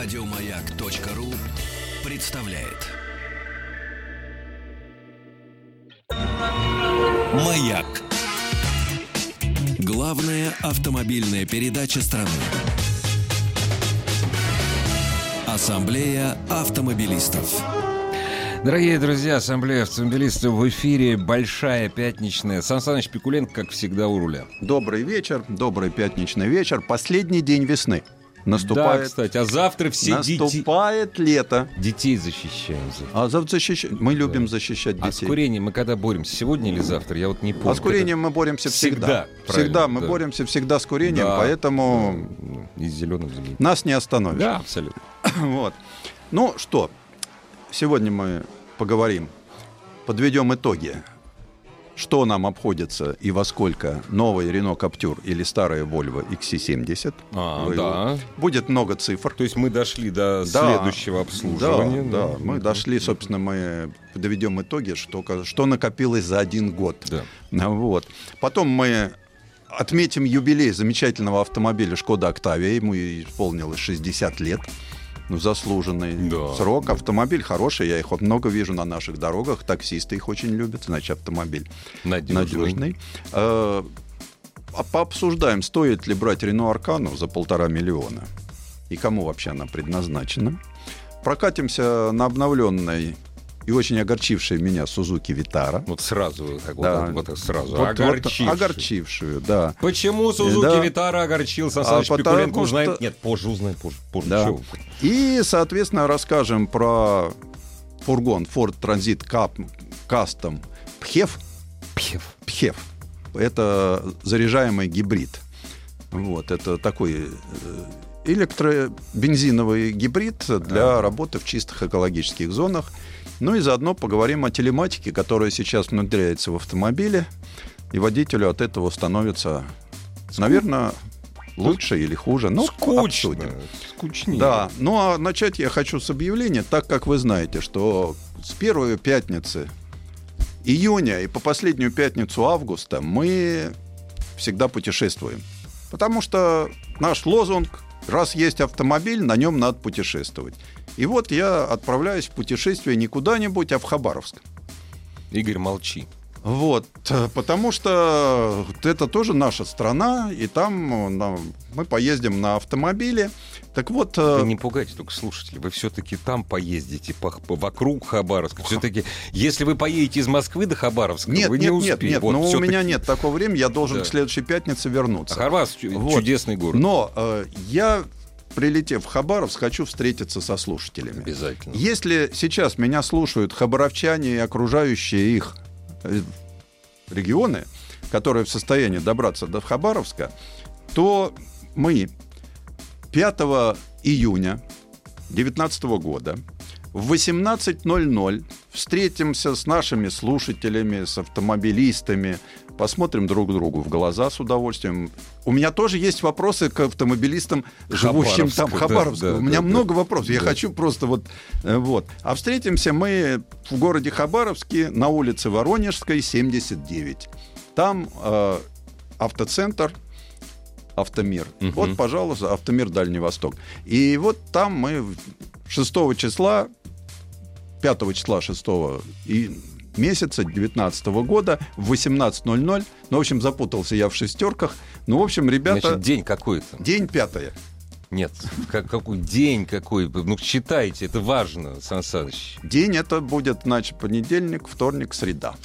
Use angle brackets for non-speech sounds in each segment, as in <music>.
Радиомаяк.ру представляет. Маяк. Главная автомобильная передача страны. Ассамблея автомобилистов. Дорогие друзья, ассамблея автомобилистов в эфире «Большая пятничная». Сан Саныч Пикуленко, как всегда, у руля. Добрый вечер, добрый пятничный вечер. Последний день весны. Наступает, Да, кстати, а завтра все дети... наступает лето. детей защищаем. завтра. А завтра защищ- Мы любим защищать А с детей. курением мы когда боремся? Сегодня или завтра? Я вот не помню. А с курением мы боремся всегда. Всегда, Всегда, мы да. боремся всегда с курением, Да. поэтому Из зеленых земель. нас не остановишь. Да, абсолютно. <clears throat> Вот. Ну что, сегодня мы поговорим, подведем итоги. Что нам обходится и во сколько новый Renault Captur или старая Volvo XC70. А, Вы- да. Будет много цифр. То есть мы дошли до Да. следующего обслуживания. Да, да, мы дошли, собственно, мы подведем итоги, что, что накопилось за один год. Да. Вот. Потом мы отметим юбилей замечательного автомобиля Шкода Октавия. Ему исполнилось 60 лет. Ну, заслуженный Да. срок. Автомобиль хороший, я их вот много вижу на наших дорогах. Таксисты их очень любят, значит, автомобиль Надежный. надежный. Э, а Пообсуждаем, стоит ли брать Рено Аркану за полтора миллиона и кому вообще она предназначена. Прокатимся на обновленной и очень огорчившей меня Сузуки Витара. Вот сразу, так Да. вот, вот сразу. Вот- вот огорчивший. огорчившую, да. Почему Сузуки Да. Витара огорчил Сан А Пикуленко? Узнаем. что- Нет, позже узнаем, позже. позже. Да. И, соответственно, расскажем про фургон Ford Transit Custom PHEV. Пьев. PHEV. Это заряжаемый гибрид. Вот, это такой э, электробензиновый гибрид для работы в чистых экологических зонах. Ну и заодно поговорим о телематике, которая сейчас внедряется в автомобиле, и водителю от этого становится, наверное, лучше или хуже. Ну, Скучно. обсудим. Скучнее. Да, ну а начать я хочу с объявления, так как вы знаете, что с первой пятницы июня и по последнюю пятницу августа мы всегда путешествуем. Потому что наш лозунг «Раз есть автомобиль, на нем надо путешествовать». И вот я отправляюсь в путешествие не куда-нибудь, а в Хабаровск. Игорь, молчи. Вот, э, потому что это тоже наша страна, и там на- мы поездим на автомобиле. Так вот, э, Вы не пугайте только слушателей. Вы все-таки там поездите по, по- вокруг Хабаровска. Все-таки, если вы поедете из Москвы до Хабаровска, Нет, вы не нет, успеете. нет, нет, Вот но у меня нет такого времени, я должен Да. к следующей пятнице вернуться. Чу- Вот. чудесный город. Но э, я, прилетев в Хабаровск, хочу встретиться со слушателями. Обязательно. Если сейчас меня слушают хабаровчане и окружающие их э, регионы, которые в состоянии добраться до Хабаровска, то мы 5 июня 2019 года в 18.00 встретимся с нашими слушателями, с автомобилистами, посмотрим друг другу в глаза с удовольствием. У меня тоже есть вопросы к автомобилистам, живущим там, Хабаровска, да, Хабаровск. да, У меня да, много да. вопросов. Я Да. хочу просто вот... э, вот. А встретимся мы в городе Хабаровске на улице Воронежской, 79. Там э, автоцентр Автомир. Мгм. Вот, пожалуйста, Автомир Дальний Восток. И вот там мы 6 числа, 5 числа 6 и месяца 19 года в 18.00. Ну, в общем, запутался я в шестерках. Ну, в общем, ребята, Значит, день какой-то. день пятое. Нет, как, какой день какой? Ну, читайте, это важно, Сан Саныч. День это будет, значит, понедельник, вторник, среда.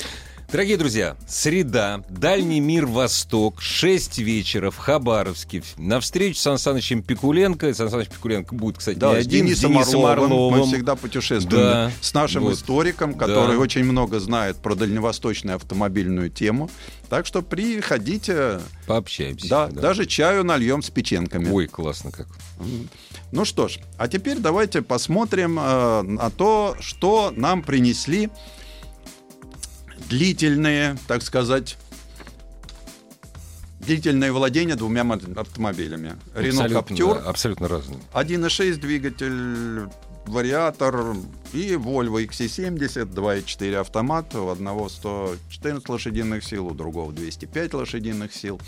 Дорогие друзья, среда, Дальний мир Восток, 6 вечера в Хабаровске. На встречу с Сан Санычем Пикуленко. Сан Саныч Пикуленко будет, кстати, Да, не с один, Денисом, Денисом Орловым. Орловым. Мы всегда путешествуем Да, с нашим вот. историком, который Да. очень много знает про дальневосточную автомобильную тему. Так что приходите, Пообщаемся. да, даже чаю нальем с печенками. Ой, классно как. Ну что ж, а теперь давайте посмотрим э, на то, что нам принесли длительные, так сказать, длительное владение двумя мо- автомобилями. Captur, да, абсолютно разные. 1.6 двигатель, вариатор и Volvo XC70, 2.4 автомат, у одного 114 лошадиных сил, у другого 205 лошадиных сил.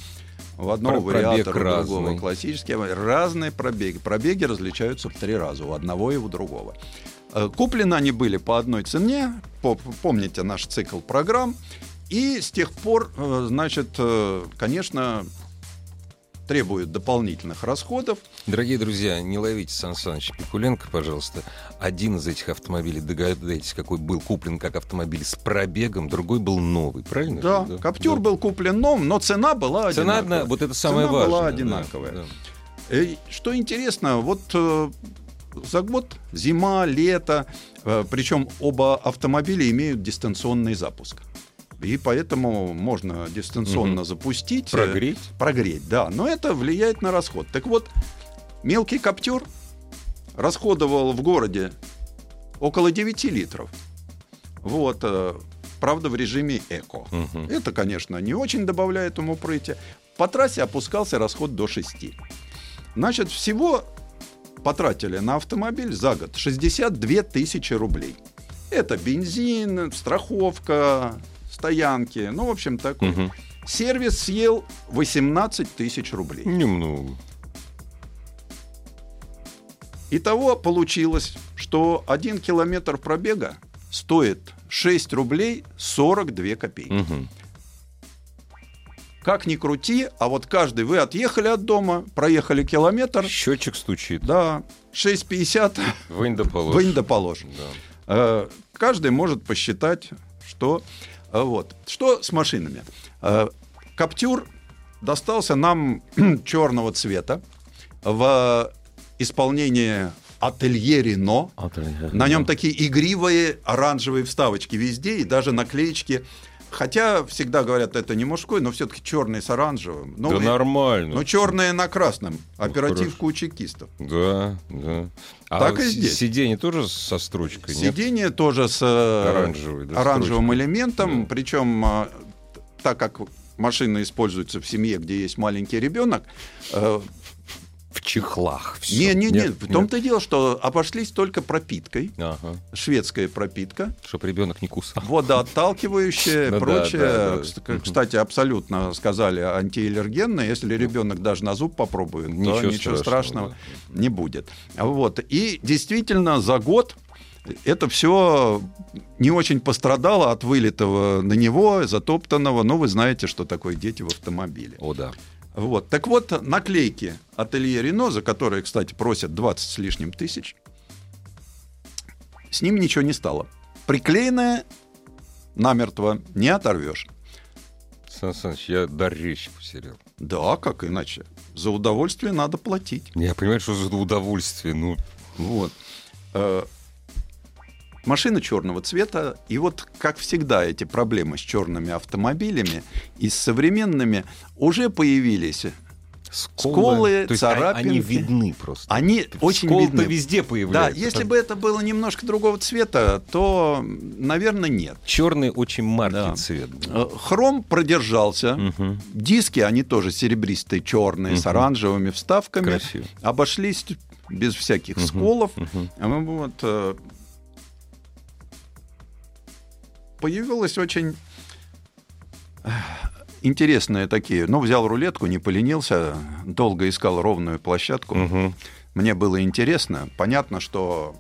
У одного Про- вариатора, у другого разный. классический. Разные пробеги. Пробеги различаются в три раза у одного и у другого. Э, Куплены они были по одной цене. По- Помните наш цикл программ. И с тех пор, э, значит, э, конечно, требуют дополнительных расходов. Дорогие друзья, не ловите Сан Саныч Пикуленко, пожалуйста. Один из этих автомобилей, догадайтесь, какой был куплен как автомобиль с пробегом, другой был новый, правильно? Да, же? Каптюр Да. был куплен новым, но цена была Цена одинаковая. одна, вот это самое Цена важное. была да, одинаковая. да. Э, Что интересно, вот за год зима, лето, э, причем оба автомобиля имеют дистанционный запуск. И поэтому можно дистанционно Мгм. запустить. э, Прогреть? Прогреть, да. Но это влияет на расход. Так вот, мелкий коптер расходовал в городе около 9 литров. Вот. э, Правда, в режиме эко. Мгм. Это, конечно, не очень добавляет ему прыти. По трассе опускался расход до 6. Значит, всего потратили на автомобиль за год 62 тысячи рублей. Это бензин, страховка, стоянки, ну, в общем, такой. Мгм. Сервис съел 18 тысяч рублей. Немного. Итого получилось, что один километр пробега стоит 6 рублей 42 копейки. Мгм. Как ни крути, а вот каждый, вы отъехали от дома, проехали километр, Счетчик стучит. да, 6,50, Вынь да положь. вынь да положь. Да. Э, Каждый может посчитать, что... э, Вот. Что с машинами? Э, Каптюр достался нам <clears throat> черного цвета в исполнении ателье Рено. На нем такие игривые оранжевые вставочки везде и даже наклеечки. Хотя всегда говорят, это не мужской, но все-таки черный с оранжевым. Да Ну, и- нормально. но черное на красном. Оперативка хорошо. у чекистов. Да, да. А Так и здесь. Сиденье тоже со строчкой, нет? Сиденье тоже с э, Оранжевый, да, оранжевым строчкой. элементом. Да. Причем, э, так как машина используется в семье, где есть маленький ребенок, э, В чехлах. всё. не, не, не, Нет, в том-то дело, что обошлись только пропиткой, Ага. шведская пропитка, Чтоб ребенок не кусал. водоотталкивающая, <laughs> Ну прочее. да, да. Кс- Кстати, абсолютно сказали антиаллергенное. Если ребенок даже на зуб попробует, Ничего то ничего страшного, страшного не будет. Вот. И действительно за год это все не очень пострадало от вылетого на него, затоптанного. Но вы знаете, что такое дети в автомобиле. О, да. Вот. Так вот, наклейки ателье Рено, за которые, кстати, просят 20 с лишним тысяч, с ними ничего не стало. Приклеенное намертво не оторвешь. Сан Саныч, я дар речи потерял. Да, как иначе? За удовольствие надо платить. Я понимаю, что за удовольствие. Ну, Вот. Э, Машина черного цвета, и вот, как всегда, эти проблемы с черными автомобилями и с современными уже появились. Сколы, То есть а- Они царапинки. видны просто. Они очень Скол-то видны. везде Да, появляются. если бы это было немножко другого цвета, то, наверное, нет. Черный очень маркий Да. цвет. Э, Хром продержался. Мгм. Диски, они тоже серебристые, черные, с Мгм. оранжевыми вставками. Красиво. Обошлись без всяких Мгм. сколов. Мы Вот, появилось очень э, интересные такие. Ну, взял рулетку, не поленился, долго искал ровную площадку. Мгм. Мне было интересно. Понятно, что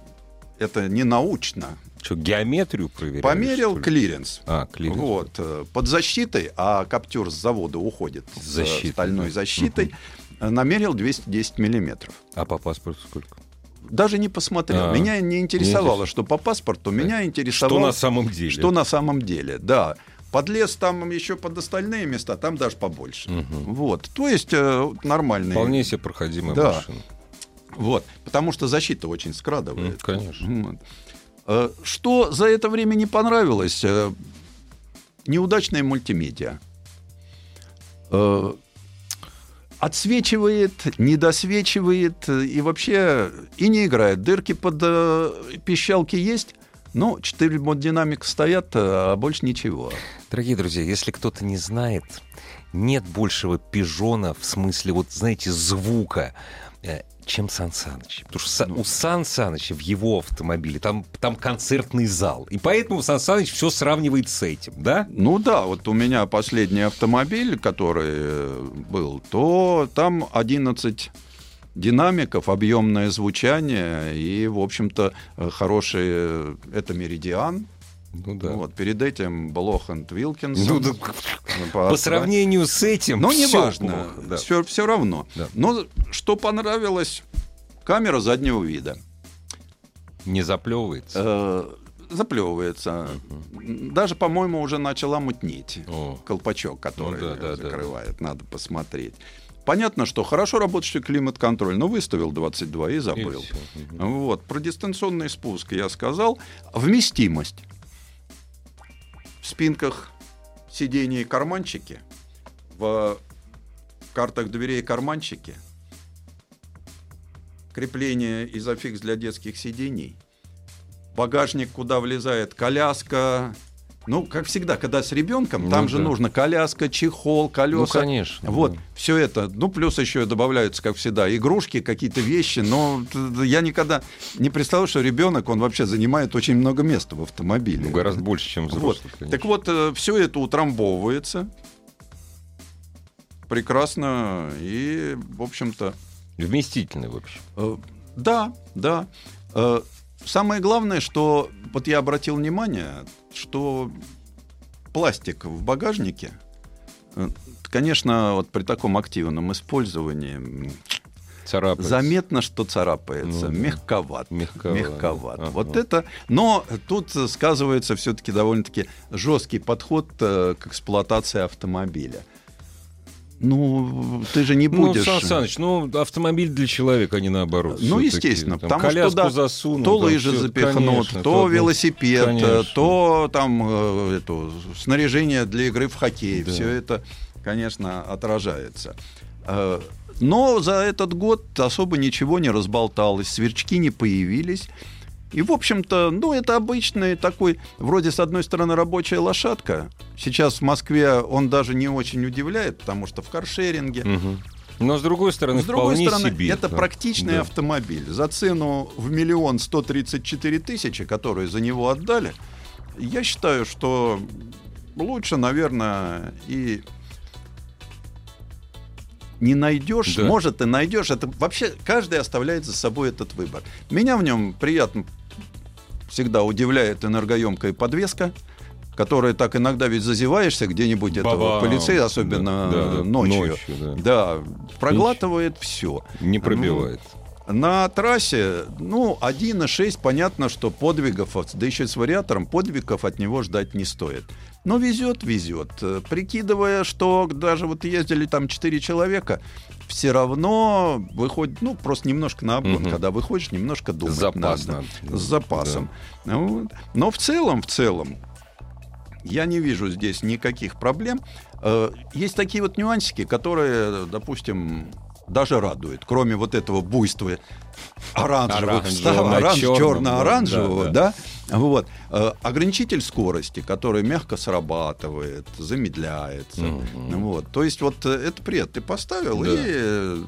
это не научно. Что, геометрию проверяли? Померил клиренс. А, клиренс. Вот, э, под защитой, а Kaptur с завода уходит С с защитой, стальной защитой, э, намерил 210 миллиметров. А по паспорту сколько? Даже не посмотрел. А, меня не интересовало, не что по паспорту, меня Что интересовало, на самом деле? что на самом деле. Да. Подлез там еще под остальные места, там даже побольше. Мгм. Вот. То есть э, нормальный. Вполне себе проходимая Да. машина. Вот. Потому что защита очень скрадывает. Конечно. Вот. Э, Что за это время не понравилось? Э, Неудачная мультимедиа. Отсвечивает, недосвечивает и вообще и не играет. Дырки под э, пищалки есть, но 4 динамика стоят, э, а больше ничего. Дорогие друзья, если кто-то не знает, нет большего пижона в смысле, вот знаете, звука, э, чем Сан Саныч. Потому что Ну. у Сан Саныча в его автомобиле там, там концертный зал. И поэтому Сан Саныч все сравнивает с этим, да? Ну да, вот у меня последний автомобиль, который э, был, то там 11 динамиков, объемное звучание и, в общем-то, э, хороший... э, Это Меридиан. Ну да. Вот, перед этим Блоханд Вилкинс. Ну, да, по сравнению с этим, Но всё неважно, плохо, да. все, равно. Да. Но что понравилось, камера заднего вида. Не заплевывается. Э, заплевывается. Даже, по-моему, уже начала мутнеть. О. Колпачок, который Ну да, да, её да. закрывает. Надо посмотреть. Понятно, что хорошо работающий климат-контроль, но выставил 22 и И забыл. Мгм. Вот. Про дистанционный спуск я сказал. Вместимость. Спинках сидений карманчики, в картах дверей карманчики, крепление изофикс для детских сидений, багажник, куда влезает коляска. Ну, как всегда, когда с ребенком, Ну там же да. нужно коляска, чехол, колеса. Ну, конечно. Вот, да. все это. Ну, плюс еще добавляются, как всегда, игрушки, какие-то вещи. Но я никогда не представлял, что ребенок, он вообще занимает очень много места в автомобиле. Ну, гораздо больше, чем Вот. взрослый, конечно. Так вот, все это утрамбовывается. Прекрасно. И, в общем-то, Вместительный, в общем. Э, Да, да. Э, Самое главное, что вот я обратил внимание, что пластик в багажнике, э, конечно, вот при таком активном использовании Царапается. заметно, что царапается, Ну мягковат, Мягковат, мягковат. ага. Вот это, но тут сказывается все-таки довольно-таки жесткий подход э, к эксплуатации автомобиля. Ну, ты же не Ну, будешь. Сан Саныч, ну, автомобиль для человека, а не наоборот. Ну, естественно, Там потому что да, засунул, то там лыжи всё- запихнут, конечно, то ну, велосипед, э, конечно. то там э, эту, снаряжение для игры в хоккей. Да. Все это, конечно, отражается. Э, Но за этот год особо ничего не разболталось, сверчки не появились. И, в общем-то, ну, это обычный такой, вроде, с одной стороны, рабочая лошадка. Сейчас в Москве он даже не очень удивляет, потому что в каршеринге, Мгм. Но, с другой стороны, с другой вполне стороны, себе. это практичный Да. автомобиль. За цену в миллион сто тридцать четыре тысячи, которые за него отдали, я считаю, что лучше, наверное, и не найдешь, Да. может и найдешь. Это вообще каждый оставляет за собой этот выбор. Меня в нем приятно всегда удивляет энергоемкая подвеска которая так иногда ведь зазеваешься где-нибудь этого Ба-бам. полицея, особенно Да, да, ночью. Ночью, да. Да, проглатывает все. Не пробивает. На трассе, ну, 1,6, понятно, что подвигов, да еще с вариатором, подвигов от него ждать не стоит. Но везет, везет. Э, Прикидывая, что даже вот ездили там 4 человека, все равно выходит, ну, просто немножко на обгон, Мгм. когда выходишь, немножко думать Запас надо. надо. С запасом. Вот. Но в целом, в целом, я не вижу здесь никаких проблем. Э, Есть такие вот нюансики, которые, допустим, даже радуют. Кроме вот этого буйства оранжевых встав, на оранж, черно-оранжевого, да, да, Вот. Э, Ограничитель скорости, который мягко срабатывает, замедляется. Мгм. Вот. То есть вот э, это привет ты поставил Да. и э,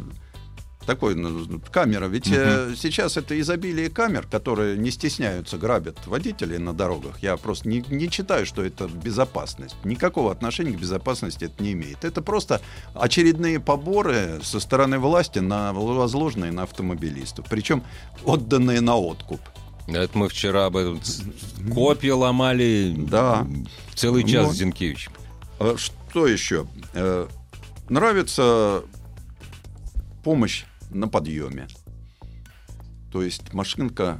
такой ну, камера. Ведь э, сейчас это изобилие камер, которые не стесняются, грабят водителей на дорогах. Я просто не, не читаю, что это безопасность. Никакого отношения к безопасности это не имеет. Это просто очередные поборы со стороны власти, на, возложенные на автомобилистов. Причем отданные на откуп. Это мы вчера об этом копья ломали Да. целый час Ну. с Зинкевичем. А Что еще? Э, Нравится помощь на подъеме. То есть машинка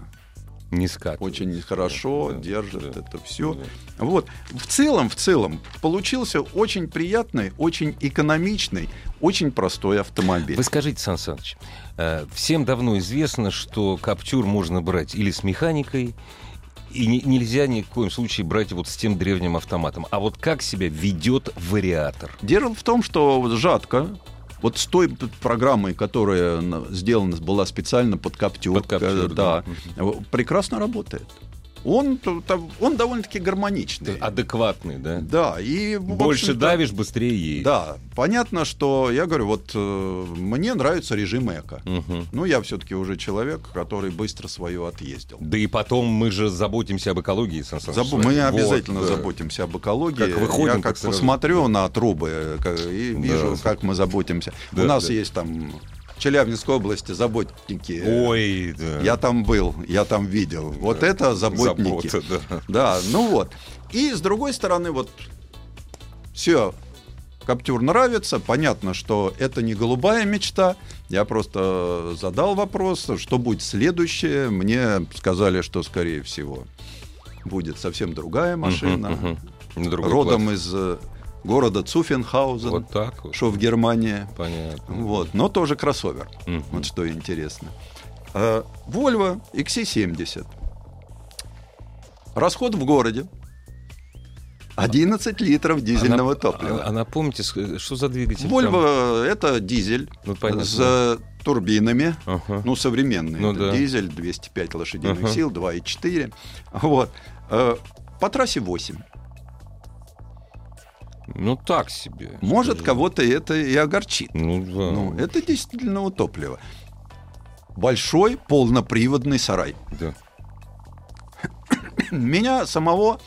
Не очень хорошо Да, держит да, это все. да. Вот. В целом, в целом, получился очень приятный, очень экономичный, очень простой автомобиль. Вы скажите, Сан Саныч, э, всем давно известно, что Каптюр можно брать или с механикой, и не- нельзя ни в коем случае брать вот с тем древним автоматом. А вот как себя ведет вариатор? Дело в том, что жатка, вот с той программой, которая на- сделана была специально под Каптюр, Под Каптюр, э, да, да. прекрасно работает. Он, он довольно-таки гармоничный. Адекватный, да? Да, и Больше давишь, быстрее едешь. Да, понятно, что я говорю, вот э, мне нравится режим эко. Мгм. Ну, я все-таки уже человек, который быстро свое отъездил. Да и потом мы же заботимся об экологии, Сан вами. Мы Вот, обязательно да. заботимся об экологии. Как выходим, я как сразу. посмотрю на трубы э, как- и Да. вижу, как мы заботимся. Да, У нас да. есть там Челябинской области заботники. Ой, да. Я там был, я там видел. Вот это заботники. Забота, да. Да, ну вот. И с другой стороны, вот все, Каптюр нравится. Понятно, что это не голубая мечта. Я просто задал вопрос, что будет следующее. Мне сказали, что, скорее всего, будет совсем другая машина. На другой Родом плат- из города Цуфенхаузен, Вот так вот. что в Германии. Понятно. Вот, но тоже кроссовер. Мгм. Вот что интересно. Э, Volvo XC70. Расход в городе 11 литров дизельного А топлива. А, а напомните, что за двигатель? Volvo это дизель Ну, понятно. с турбинами. там? Ага. Ну, современный. Ну, да. дизель, 205 лошадиных Ага. сил, 2,4. Вот. Э, По трассе 8. Ну, так себе. Может, кого-то это и огорчит. Ну, да. Ну, это дизельного топлива. Большой полноприводный сарай. Да. <coughs> Меня самого,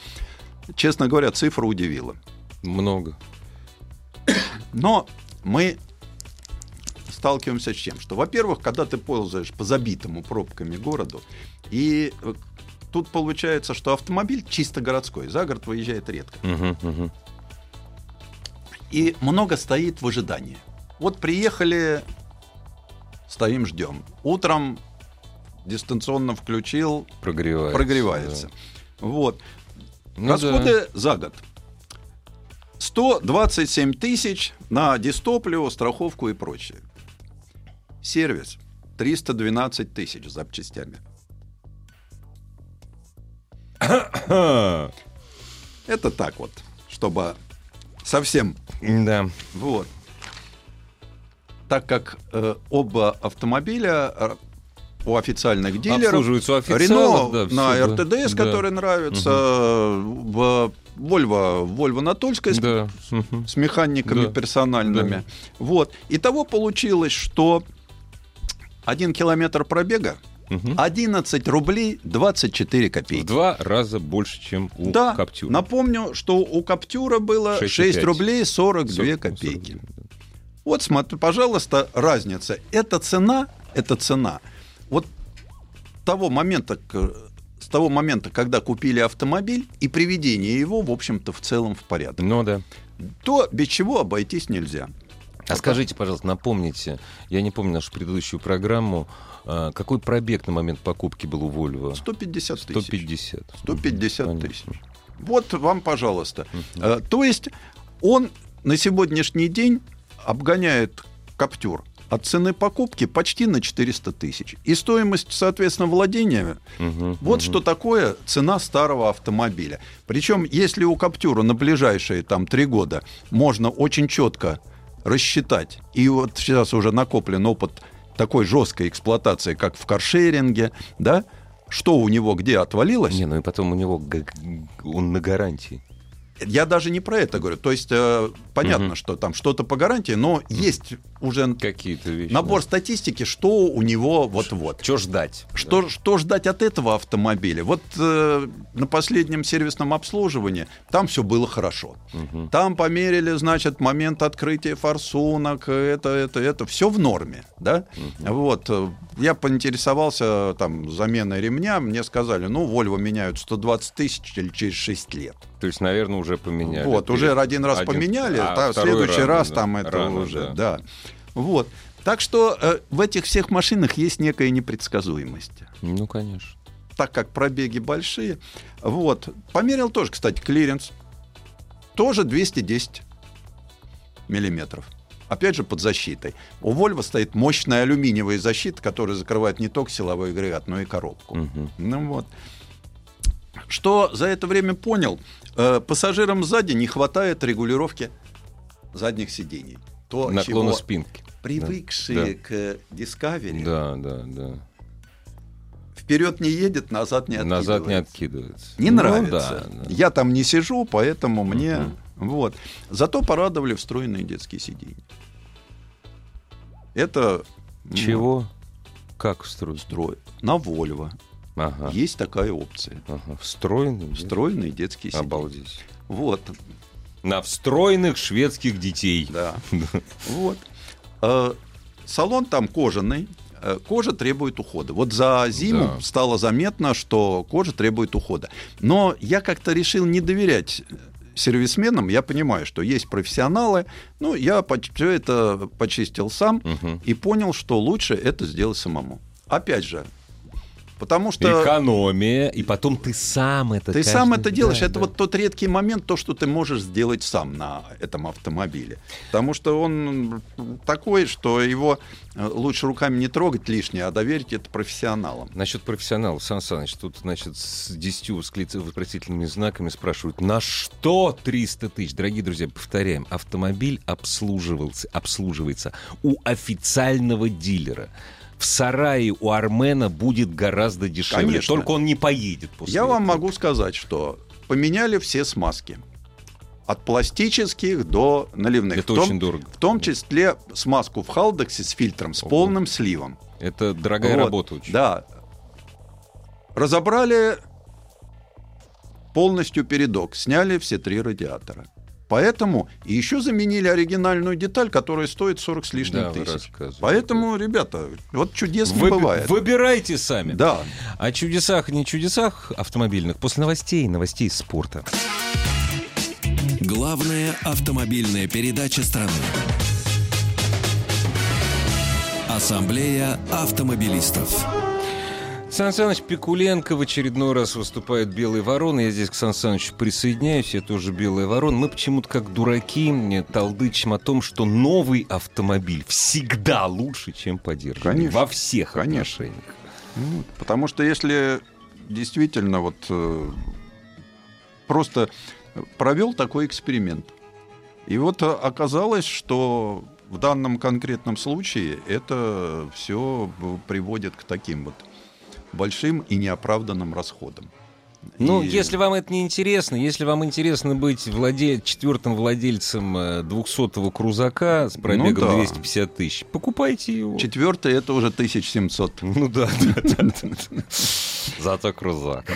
честно говоря, цифра удивила. Много. Но мы сталкиваемся с чем? Что, во-первых, когда ты ползаешь по забитому пробками городу, и э, тут получается, что автомобиль чисто городской, за город выезжает редко. Мгм, мгм. И много стоит в ожидании. Вот приехали, стоим, ждем. Утром дистанционно включил, Прогревается. прогревается. Вот. Ну да. Расходы за год. 127 тысяч на дистопливо, страховку и прочее. Сервис 312 тысяч с запчастями. <coughs> Это так вот, чтобы совсем Да. вот. Так как э, оба автомобиля э, у официальных дилеров Обслуживаются у Рено да, на да. РТДС, Да. который нравится, в Volvo, Volvo на Тульской с- Да. Мгм. с механиками Да. персональными. Вот. Итого получилось, что один километр пробега Мгм. 11 рублей 24 В копейки. два раза больше, чем у да, Каптюра. напомню, что у Каптюра было 6, 6,5. рублей 42 Сорок- копейки. сорок две, да. Вот смотри, пожалуйста, разница. Это цена, это цена. Вот того момента, с того момента, когда купили автомобиль и приведение его, в общем-то, в целом в порядок. Ну да. То, без чего обойтись нельзя. А скажите, пожалуйста, напомните, я не помню нашу предыдущую программу, а, какой пробег на момент покупки был у Volvo? 150 тысяч. 150. 150 Понятно. тысяч. Вот вам, пожалуйста. Э, То есть он на сегодняшний день обгоняет Каптюр от цены покупки почти на 400 тысяч. И стоимость, соответственно, владения Мгм, Вот мгм. что такое цена старого автомобиля. Причем, если у Каптюра на ближайшие там три года можно очень четко рассчитать, и вот сейчас уже накоплен опыт такой жесткой эксплуатации, как в каршеринге, да, что у него где отвалилось, Не, ну и потом у него он на гарантии. Я даже не про это говорю. То есть э, понятно, Мгм. что там что-то по гарантии, но есть уже Какие-то вещи. набор статистики, что у него вот-вот. Что ждать? Что, что ждать от этого автомобиля? Вот э, на последнем сервисном обслуживании там все было хорошо. Мгм. Там померили, значит, момент открытия форсунок, это, это, это, все в норме, да? Вот, э, я поинтересовался там заменой ремня, мне сказали, ну, Volvo меняют 120 тысяч или через 6 лет. То есть, наверное, уже поменяли. Вот, Перед- уже один раз один- поменяли, а, в следующий рано, раз там это рано, уже, да. да. Вот. Так что э, в этих всех машинах есть некая непредсказуемость Ну, конечно. так как пробеги большие. Вот. Померил тоже, кстати, клиренс. Тоже 210 миллиметров. Опять же, под защитой. У Volvo стоит мощная алюминиевая защита, которая закрывает не только силовой агрегат, но и коробку. Мгм. Ну вот. Что за это время понял? Э, пассажирам сзади не хватает регулировки задних сидений. То, Наклона чего спинки. привыкшие Да. к Discovery, Да, да, да. вперед не едет, назад не откидывается. Назад не откидывается. Не Ну нравится. да, да. Я там не сижу, поэтому мне... Мгм. Вот. Зато порадовали встроенные детские сиденья. Это... ну, Чего? Как встроить? Строй. На Volvo Ага. есть такая опция. ага. Встроенный? да? Встроенные детские сиденья. Обалдеть. Вот, На встроенных шведских детей. <laughs> да. Вот. Э, Салон там кожаный. Э, Кожа требует ухода. Вот за зиму Да. стало заметно, что кожа требует ухода. Но я как-то решил не доверять сервисменам. Я понимаю, что есть профессионалы. Ну, я все это почистил сам Мгм. и понял, что лучше это сделать самому. Опять же, потому что... Экономия, и потом ты сам это Ты сам это делаешь. Да, это да. вот тот редкий момент, то, что ты можешь сделать сам на этом автомобиле. Потому что он такой, что его э, лучше руками не трогать лишнее, а доверить это профессионалам. Насчет профессионалов, Сан Саныч, тут, значит, с 10 восклиц- вопросительными знаками спрашивают, на что 300 тысяч? Дорогие друзья, повторяем, автомобиль обслуживался, обслуживается у официального дилера. В сарае у Армена будет гораздо дешевле. Конечно. Только он не поедет после Я вам этого. могу сказать, что поменяли все смазки. От пластических до наливных. Это в, том, очень дорого. в том числе смазку в Халдексе с фильтром, с Ого. полным сливом. Это дорогая Вот, работа очень. Да. Разобрали полностью передок, сняли все три радиатора. Поэтому и еще заменили оригинальную деталь, которая стоит 40 с лишним Да, тысяч. Поэтому, ребята, вот чудес не Вы- бывает. Выбирайте сами. Да. О чудесах и не чудесах автомобильных после новостей, новостей спорта. Главная автомобильная передача страны. Ассамблея автомобилистов. Сан Саныч Пикуленко в очередной раз выступает «Белый ворон». Я здесь к Сан Санычу присоединяюсь, я тоже «Белый ворон». Мы почему-то как дураки мне толдычим о том, что новый автомобиль всегда лучше, чем подержанный. Конечно. Во всех Конечно. отношениях. Ну, Потому что если действительно вот э, просто провел такой эксперимент, и вот э, оказалось, что в данном конкретном случае это все приводит к таким вот большим и неоправданным расходам. Ну, И- если вам это не интересно, если вам интересно быть владе... четвертым владельцем э, 200-го крузака с пробегом Ну да. 250 тысяч, покупайте его. Четвертый это уже 1700. <laughs> Ну да. Зато крузак.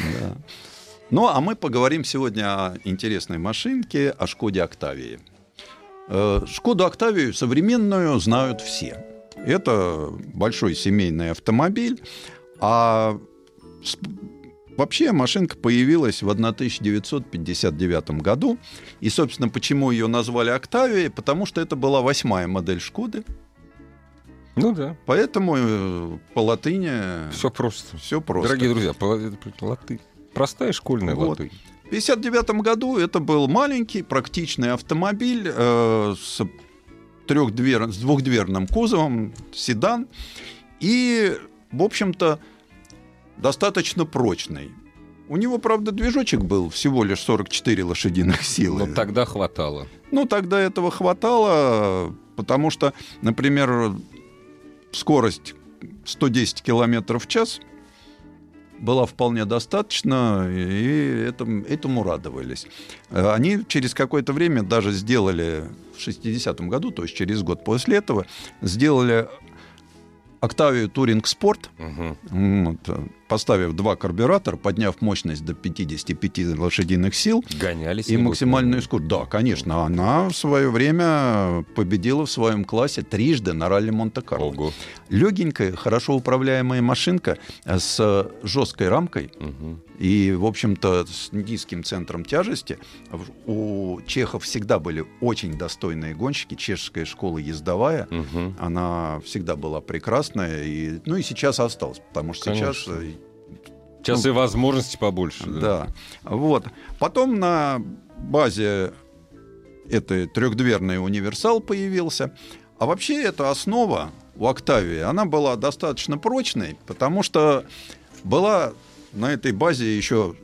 Ну, а мы поговорим сегодня о интересной машинке, о Шкоде Октавии. Э, Шкоду Октавию современную знают все. Это большой семейный автомобиль, а вообще машинка появилась в 1959 году. И, собственно, почему ее назвали Октавией? Потому что это была восьмая модель Шкоды. Ну да, Поэтому э, по латыни все просто. все просто. Дорогие друзья, по- это латы. Простая школьная Вот. латынь. В 1959 году это был маленький практичный автомобиль э, с, трехдвер... с двухдверным кузовом, седан, и, в общем-то, достаточно прочный. У него, правда, движочек был всего лишь 44 лошадиных силы. Но тогда хватало. Ну, тогда этого хватало, потому что, например, скорость 110 километров в час была вполне достаточно, и этому, этому радовались. Они через какое-то время даже сделали в 60-м году, то есть через год после этого, сделали Октавию Туринг Спорт, Мгм. вот, э, поставив два карбюратора, подняв мощность до 55 лошадиных сил, Гонялись. и максимальную скорость. Да, конечно, она в свое время победила в своем классе трижды на ралли Монте-Карло. Ого. Легенькая, хорошо управляемая машинка э, с жесткой рамкой Мгм. и, в общем-то, с низким центром тяжести. У чехов всегда были очень достойные гонщики. Чешская школа ездовая. Мгм. Она всегда была прекрасная. И, ну и сейчас осталась, потому что сейчас Конечно. э, Сейчас и возможности побольше. Ну, да. Вот. Потом на базе этой трехдверный универсал появился. А вообще эта основа у Октавии, она была достаточно прочной, потому что была на этой базе еще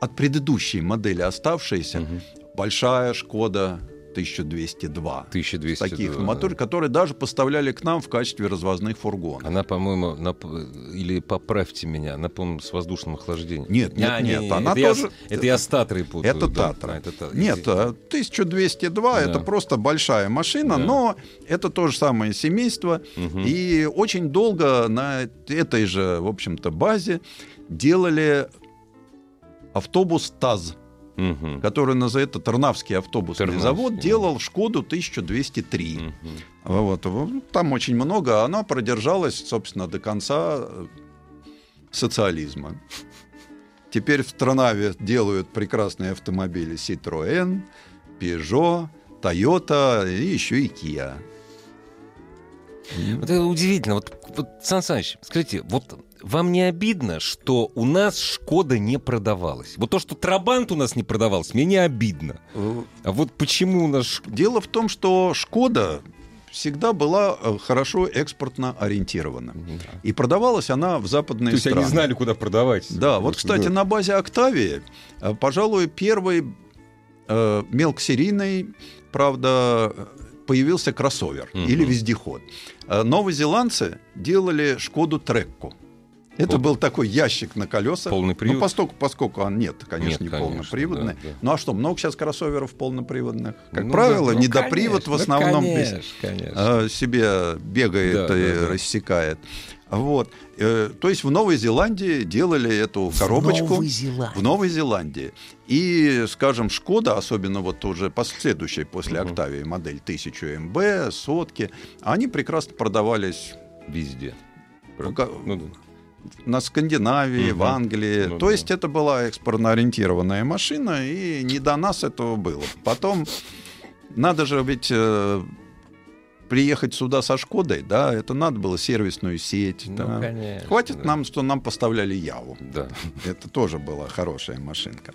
от предыдущей модели оставшаяся Мгм. большая Шкода 1202. 1200. Таких моторов, которые даже поставляли к нам в качестве развозных фургонов. Она, по-моему, на- или поправьте меня, она, по-моему, с воздушным охлаждением. Нет, нет, А, нет, не, она это я тоже- с- это я с Татрой путаю. Это да. Татра. А, это Та- Нет, извините. э, 1202 Да. это просто большая машина, Да. но это то же самое семейство. Мгм. И очень долго на этой же, в общем-то, базе делали автобус ТАЗ, Мгм. который называется Тарнавский автобусный Тарнавский, завод, делал Шкоду 1203. Мгм. Вот, вот, там очень много, а она продержалась, собственно, до конца э, социализма. Теперь в Транаве делают прекрасные автомобили Citroën, Peugeot, Toyota и еще и Kia. Вот это удивительно. Вот, вот, Сан Саныч, скажите, вот вам не обидно, что у нас Шкода не продавалась? Вот то, что Трабант у нас не продавался, мне не обидно. А вот почему у нас... Дело в том, что Шкода всегда была э, хорошо экспортно ориентирована. И продавалась она в западные То есть страны. они знали, куда продавать. Да, вот, кстати, на базе Октавии, э, пожалуй, первый э, мелкосерийный, правда, появился кроссовер Мгм. или вездеход. Э, Новозеландцы делали Шкоду Трекку. Это Пол- был такой ящик на колесах. Полный привод? Ну, поскольку, поскольку он нет, конечно, Нет, не конечно, полноприводный. да, да. Ну а что, много сейчас кроссоверов полноприводных? Как Ну правило, да, ну, недопривод конечно, в основном ну, без- конечно, конечно. э, себе бегает Да, и да, да. рассекает. Вот. Э, То есть в Новой Зеландии делали эту коробочку. В Новой Зеландии. И, скажем, Шкода, особенно вот уже последующая после Мгм. Октавии модель 1000 МБ, сотки, они прекрасно продавались Везде. Ну, Ну. На Скандинавии, Мгм. в Англии. Ну То да. есть это была экспортно-ориентированная машина, и не до нас этого было. Потом надо же ведь э, приехать сюда со Шкодой, да, это надо было сервисную сеть. Ну, да. конечно, Хватит да. нам, что нам поставляли Яву. Да. Это тоже была хорошая машинка.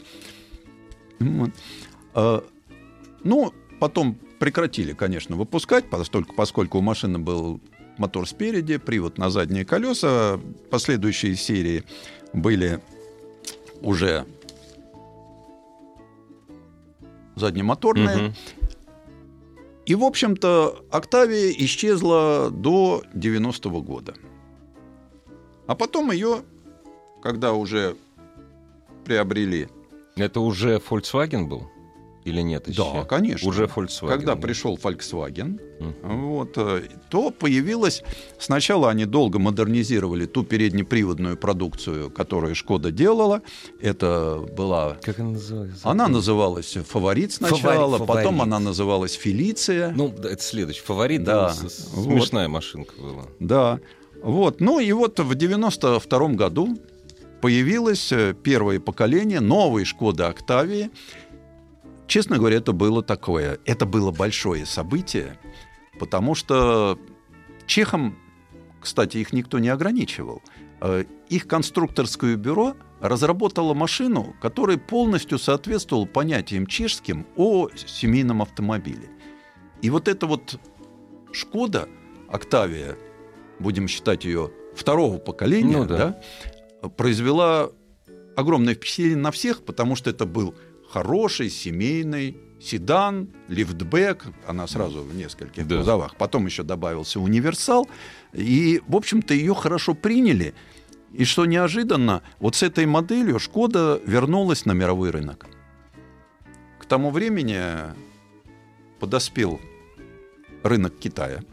Вот. А, Ну, потом прекратили, конечно, выпускать, поскольку, поскольку у машины был мотор спереди, привод на задние колеса. Последующие серии были уже заднемоторные. И, в общем-то, Октавия исчезла до 90-го года. А потом ее, когда уже приобрели... Это уже Volkswagen был? Или нет еще? Да, конечно. Уже Volkswagen. Когда да. пришел Volkswagen, Мгм. вот, э, то появилась... Сначала они долго модернизировали ту переднеприводную продукцию, которую Шкода делала. Это была... Как она называется? Она называлась «Фаворит» сначала, Фаворит, потом она называлась «Фелиция». Ну, это следующий. Фаворит, Да, да. с- с- вот. смешная машинка была. Да. Вот. Ну и вот в 92 году появилось э, первое поколение новой Шкоды Октавии. Честно говоря, это было такое, это было большое событие, потому что чехам, кстати, их никто не ограничивал. Э, Их конструкторское бюро разработало машину, которая полностью соответствовала понятиям чешским о семейном автомобиле. И вот эта вот Шкода Октавия, будем считать ее второго поколения, Ну да. да, произвела огромное впечатление на всех, потому что это был хороший семейный седан, лифтбэк, она сразу в нескольких Да. кузовах. Потом еще добавился универсал, и, в общем-то, ее хорошо приняли. И что неожиданно, вот с этой моделью Шкода вернулась на мировой рынок. К тому времени подоспел рынок Китая,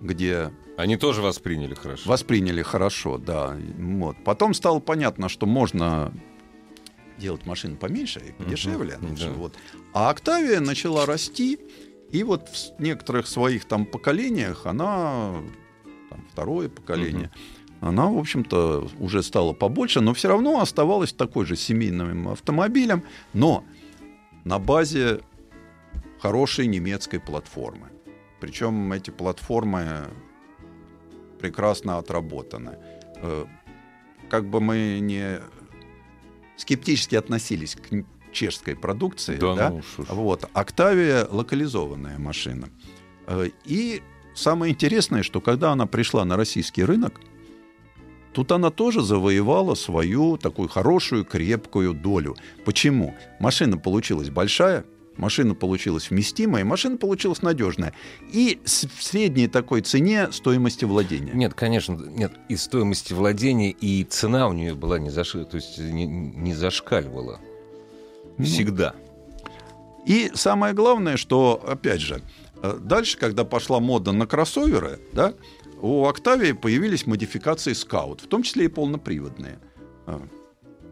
где Они тоже восприняли хорошо. Восприняли хорошо, да. Вот. Потом стало понятно, что можно делать машины поменьше и подешевле. Мгм, да. Вот. А Октавия начала расти, и вот в некоторых своих там поколениях она, там, второе поколение, она, в общем-то, уже стала побольше, но все равно оставалась такой же семейным автомобилем, но на базе хорошей немецкой платформы. Причем эти платформы прекрасно отработаны. Э, Как бы мы не скептически относились к чешской продукции, Да, да, ну вот, Октавия локализованная машина. Э, И самое интересное, что когда она пришла на российский рынок, тут она тоже завоевала свою такую хорошую, крепкую долю. Почему? Машина получилась большая, Машина получилась вместимая, машина получилась надежная. И с- в средней такой цене стоимости владения. Нет, конечно, нет, и стоимости владения, и цена у нее была не, заш... то есть не, не зашкаливала. Ну, Всегда. И самое главное, что, опять же, э, дальше, когда пошла мода на кроссоверы, да, у Октавии появились модификации Скаут, в том числе и полноприводные.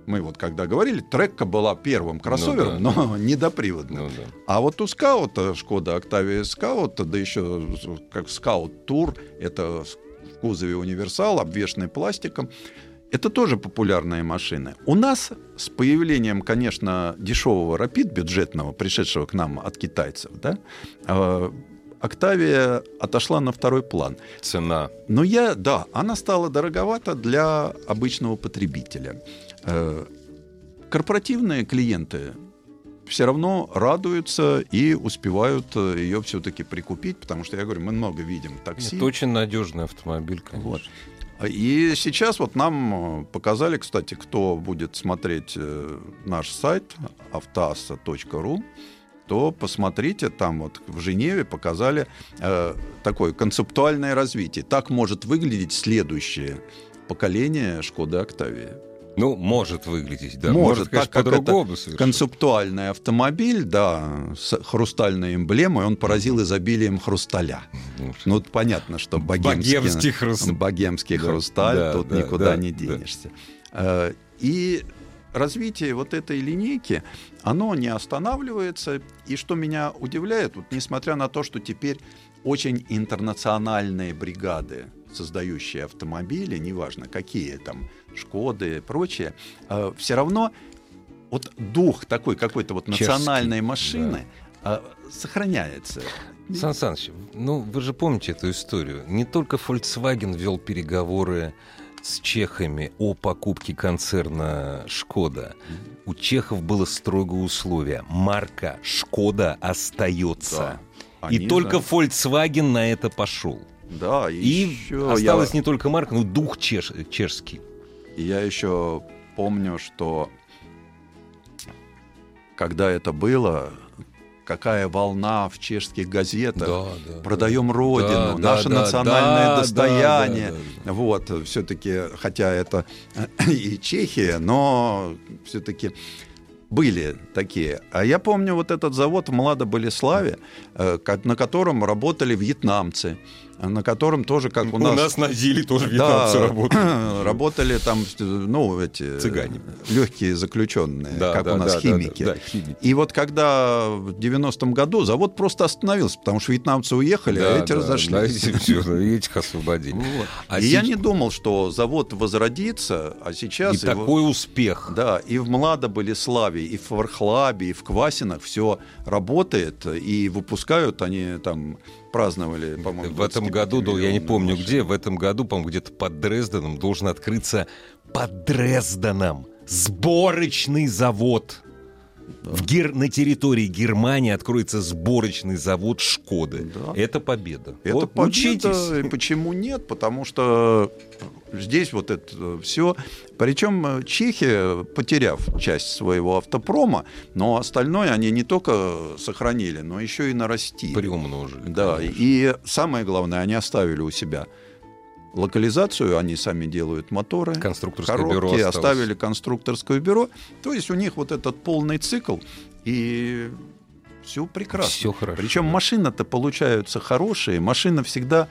А, Мы вот когда говорили, Трекка была первым кроссовером, Ну да, но <laughs> недоприводным. Ну да. А вот у Скаута, Шкода Октавия Скаут, да еще как Скаут Тур, это в кузове универсал, обвешанный пластиком, это тоже популярные машины. У нас с появлением, конечно, дешевого рапид бюджетного, пришедшего к нам от китайцев, да, э, Октавия отошла на второй план. Цена. Но я, да, она стала дороговата для обычного потребителя. Э, Корпоративные клиенты все равно радуются и успевают ее все-таки прикупить, потому что, я говорю, мы много видим такси. Это очень надежный автомобиль, конечно. Вот. И сейчас вот нам э, показали, кстати, кто будет смотреть э, наш сайт автоаса.ру, то посмотрите, там вот в Женеве показали э, такое концептуальное развитие. Так может выглядеть следующее поколение Шкоды Октавии. Ну, может выглядеть, да. Может, конечно, так как по-другому совершенно. Концептуальный автомобиль, да, с хрустальной эмблемой, он поразил изобилием хрусталя. Ну, понятно, что богемский, Богемский хрусталь. богемский Да, хрусталь, да, тут да, никуда да, не да. денешься. Э, И развитие вот этой линейки, оно не останавливается. И что меня удивляет, вот несмотря на то, что теперь очень интернациональные бригады, создающие автомобили, неважно какие там, Шкоды и прочее, все равно вот дух такой какой-то вот Чешский, национальной машины э, сохраняется. Сан Саныч, ну вы же помните эту историю. Не только Volkswagen вел переговоры с чехами о покупке концерна Шкода. У чехов было строгое условие. Марка Шкода остается. Да. И только же- Volkswagen на это пошел. Да, и, И еще осталось я, не только марка, но дух чеш- чешский. я еще помню, что когда это было, какая волна в чешских газетах. да. Продаем родину, Да, наше да, да, национальное да, достояние. да, да, Вот, все-таки, хотя это <clears throat> и Чехия, но все-таки были такие. А я помню вот этот завод в Младо-Болеславе, э, на котором работали вьетнамцы, на котором тоже, как у, нас... на Зиле тоже Да, <clears throat> работали там, ну, эти Цыгане. легкие заключенные, Да, как да, у нас да, да, химики. да, да, химики. И вот когда в 90-м году завод просто остановился, потому что вьетнамцы уехали, а эти разошлись. <laughs> этих освободили. Вот. А и я сеч- не думал, что завод возродится, а сейчас... И его- такой успех. Да, и в Младо-Болеславе, и в Вархлабе, и в Квасинах все работает, и выпускают они там, праздновали, по-моему, В этом году, да, я не 25-миллионную помню машину. где, в этом году, по-моему, где-то под Дрезденом должен открыться под Дрезденом сборочный завод. В Гер... На территории Германии откроется сборочный завод Шкоды. Да. Это победа. Это Вот победа, учитесь. и почему нет? Потому что здесь вот это все. Причем чехи, потеряв часть своего автопрома, но остальное они не только сохранили, но еще и нарастили. Приумножили. Да, конечно. и самое главное, они оставили у себя локализацию, они сами делают моторы, Конструкторское коробки, бюро осталось. оставили конструкторское бюро. То есть у них вот этот полный цикл, и все прекрасно. Всё хорошо, Причем да. машины-то получаются хорошие, машина всегда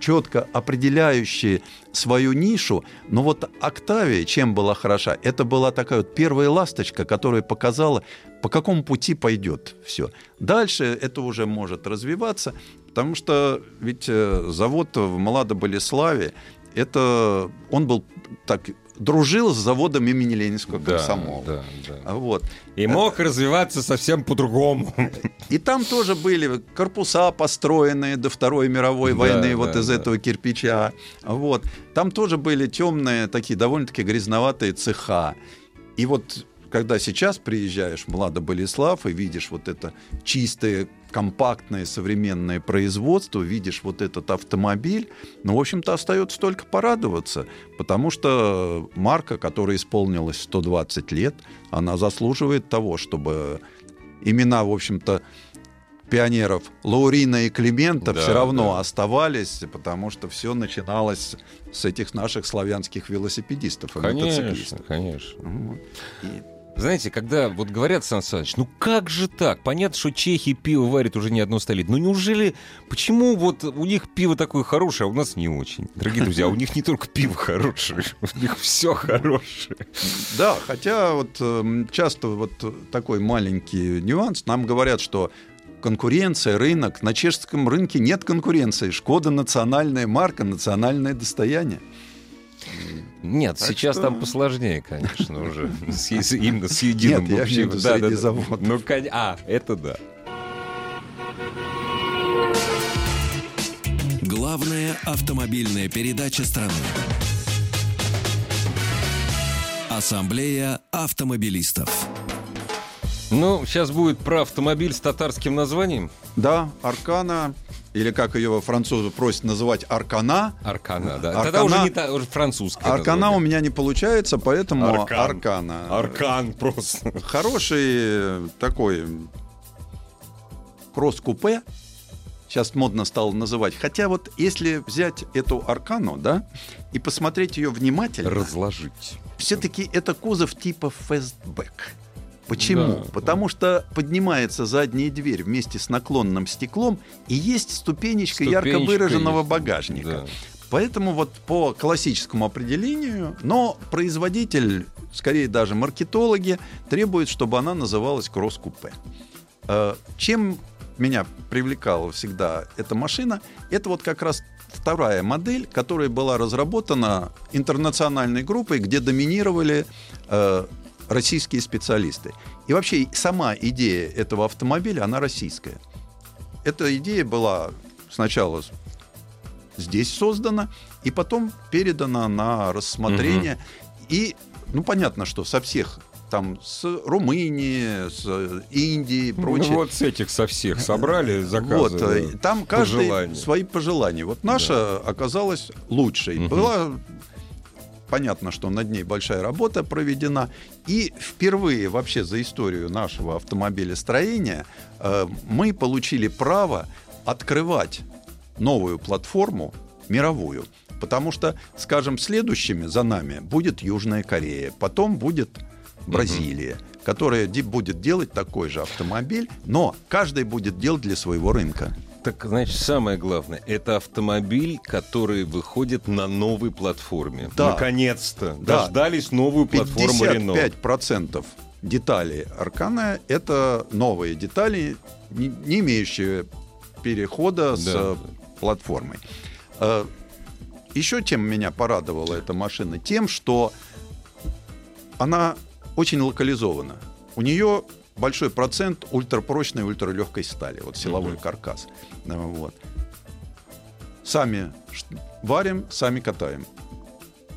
четко определяющие свою нишу. Но вот Октавия чем была хороша? Это была такая вот первая ласточка, которая показала, по какому пути пойдет все. Дальше это уже может развиваться, потому что ведь э, завод в Младо-Болеславе, это он был так дружил с заводом имени Ленинского Да, комсомола. да, да. А Вот. И мог развиваться совсем по-другому. И там тоже были корпуса, построенные до Второй мировой Да, войны вот да, из да. этого кирпича. Вот. Там тоже были темные, такие довольно-таки грязноватые цеха. И вот когда сейчас приезжаешь в Младо-Болеслав и видишь вот это чистое, компактное, современное производство, видишь вот этот автомобиль, ну, в общем-то, остается только порадоваться, потому что марка, которая исполнилась 120 лет, она заслуживает того, чтобы имена, в общем-то, пионеров Лаурина и Климента Да, все равно да. оставались, потому что все начиналось с этих наших славянских велосипедистов и Конечно, мотоциклистов. конечно. Вот. И Знаете, когда вот говорят, Сан Саныч, ну как же так? Понятно, что чехи пиво варят уже не одно столетие. Ну неужели, почему вот у них пиво такое хорошее, а у нас не очень? Дорогие друзья, у них не только пиво хорошее, <laughs> у них все хорошее. Да, хотя вот эм, часто вот такой маленький нюанс. Нам говорят, что конкуренция, рынок. На чешском рынке нет конкуренции. Шкода национальная марка, национальное достояние. Нет, Так сейчас что- там посложнее, конечно, уже. <laughs> С, именно с единым Нет, я общим- имею в виду Да, да, среди да. заводов. Ну, кон- а, это да. Главная автомобильная передача страны. Ассамблея автомобилистов. Ну, сейчас будет про автомобиль с татарским названием. Да, Аркана, или как ее французы просят называть, Аркана. Аркана, да. Аркана- Тогда уже не та, уже французское Аркана у меня не получается, поэтому Аркан. Аркана. Аркан просто. Хороший такой кросс-купе. Сейчас модно стало называть. Хотя вот если взять эту Аркану, да, и посмотреть ее внимательно, Разложить. все-таки это кузов типа фестбэк. Почему? Да. Потому что поднимается задняя дверь вместе с наклонным стеклом, и есть ступенечка, ярко Ступенечка выраженного есть. багажника. Да. Поэтому вот по классическому определению, но производитель, скорее даже маркетологи, требует, чтобы она называлась кросс-купе. Э, Чем меня привлекала всегда эта машина, это вот как раз вторая модель, которая была разработана интернациональной группой, где доминировали э, российские специалисты. И вообще сама идея этого автомобиля, она российская. Эта идея была сначала здесь создана и потом передана на рассмотрение. И, ну, понятно, что со всех там с Румынии, с Индии и прочее. Ну, вот с этих со всех собрали заказы. Вот, э, там каждый пожелания. свои пожелания. Вот наша оказалась лучшей. Мгм. Была понятно, что над ней большая работа проведена. И впервые вообще за историю нашего автомобилестроения э, мы получили право открывать новую платформу мировую. Потому что, скажем, следующими за нами будет Южная Корея, потом будет Бразилия, которая де- будет делать такой же автомобиль, но каждый будет делать для своего рынка. Так, значит, самое главное, это автомобиль, который выходит на новой платформе. Да. Наконец-то. Да. Дождались новую платформу Рено. 55% деталей Аркана — это новые детали, не, не имеющие перехода с Да. э, платформой. Э, Еще чем меня порадовала эта машина? Тем, что она очень локализована. У нее большой процент ультрапрочной, ультралегкой стали, вот силовой Мгм. каркас. Да, Вот. Сами варим, сами катаем.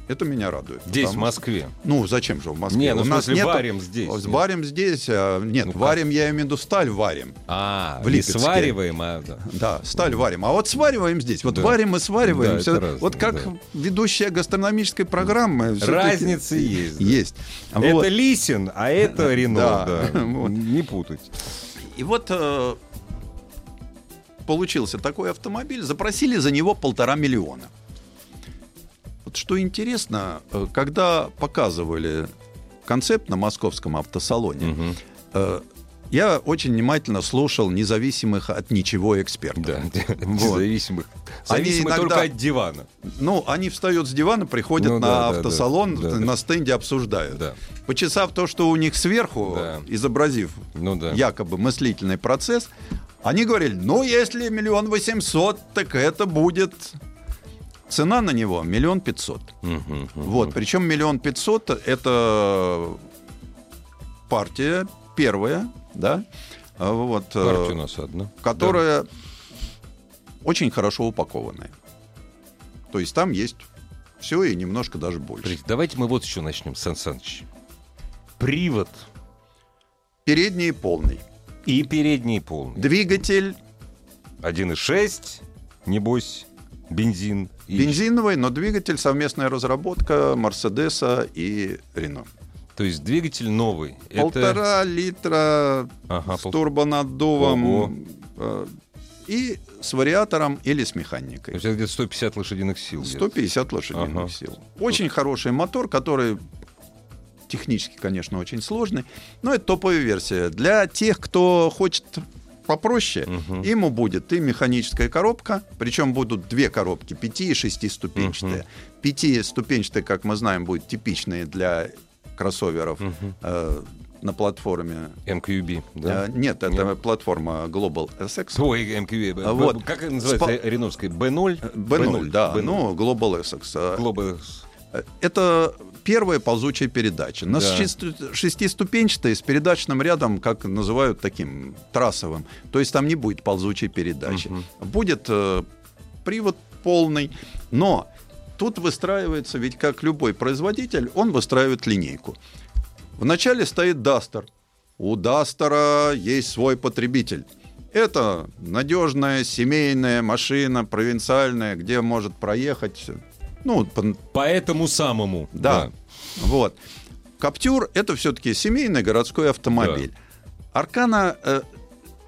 Это меня радует. Здесь, в потому что- Москве. ну, зачем же в Москве? Не, ну, У в нас нету- варим здесь. Нет. Варим здесь. Нет, Ну, как? варим, я имею в виду сталь варим. А, В не свариваем, а... да. Да, сталь варим. А вот свариваем здесь. Вот Да. варим и свариваем. Да, это разное, вот как да. ведущая гастрономической программы. Разница есть. да. Есть. Это. Лисин, а это <laughs> Рено, Да. да. <laughs> Вот. Не путать. И вот э, получился такой автомобиль. Запросили за него полтора миллиона. Вот что интересно, э, когда показывали концепт на московском автосалоне, Мгм. Э, Я очень внимательно слушал независимых от ничего экспертов. Да, <laughs> <laughs> Вот. зависимых. Они Зависимы иногда- только от дивана. Ну, они встают с дивана, приходят Ну на да, автосалон, да, да, на стенде обсуждают. Да. Почесав то, что у них сверху, Да. изобразив Ну да. якобы мыслительный процесс, они говорили, ну, если миллион восемьсот, так это будет... Цена на него миллион пятьсот. Вот, причем миллион пятьсот — это партия первая, да, а вот, э, Партия у нас одна. которая очень хорошо упакованная. То есть там есть все и немножко даже больше. Давайте мы вот еще начнем, Сан Саныч. Привод Передний полный. и передний полный. Двигатель 1.6, небось, бензин. и- бензиновый, но двигатель совместная разработка Мерседеса и Рено. То есть двигатель новый. Это... Полтора литра Ага, с пол- турбонаддувом Ого. э, и с вариатором или с То механикой. есть это где-то 150 лошадиных сил. где-то. 150 лошадиных Ага. сил. Очень хороший мотор, который технически, конечно, очень сложный, но это топовая версия. Для тех, кто хочет попроще, Мгм. ему будет и механическая коробка, причем будут две коробки, пяти и шестиступенчатые. Пятиступенчатые, как мы знаем, будут типичные для кроссоверов Мгм. э, на платформе. MQB, да? Э, нет, это Нет. платформа Global SX. Ой, MQB. А вот. Как называется Спа- реновская? B0? B0, да, B0. ну, Global SX. Э, Global. Это первая ползучая передача. На Да. шести- шестиступенчатой с передачным рядом, как называют таким трассовым. То есть там не будет ползучей передачи. Мгм. Будет э, привод полный. Но тут выстраивается, ведь как любой производитель, он выстраивает линейку. Вначале стоит Дастер. У Дастера есть свой потребитель. Это надежная семейная машина, провинциальная, где может проехать ну, по- По этому самому. да. Вот. Каптюр это все-таки семейный городской автомобиль. Аркана, э,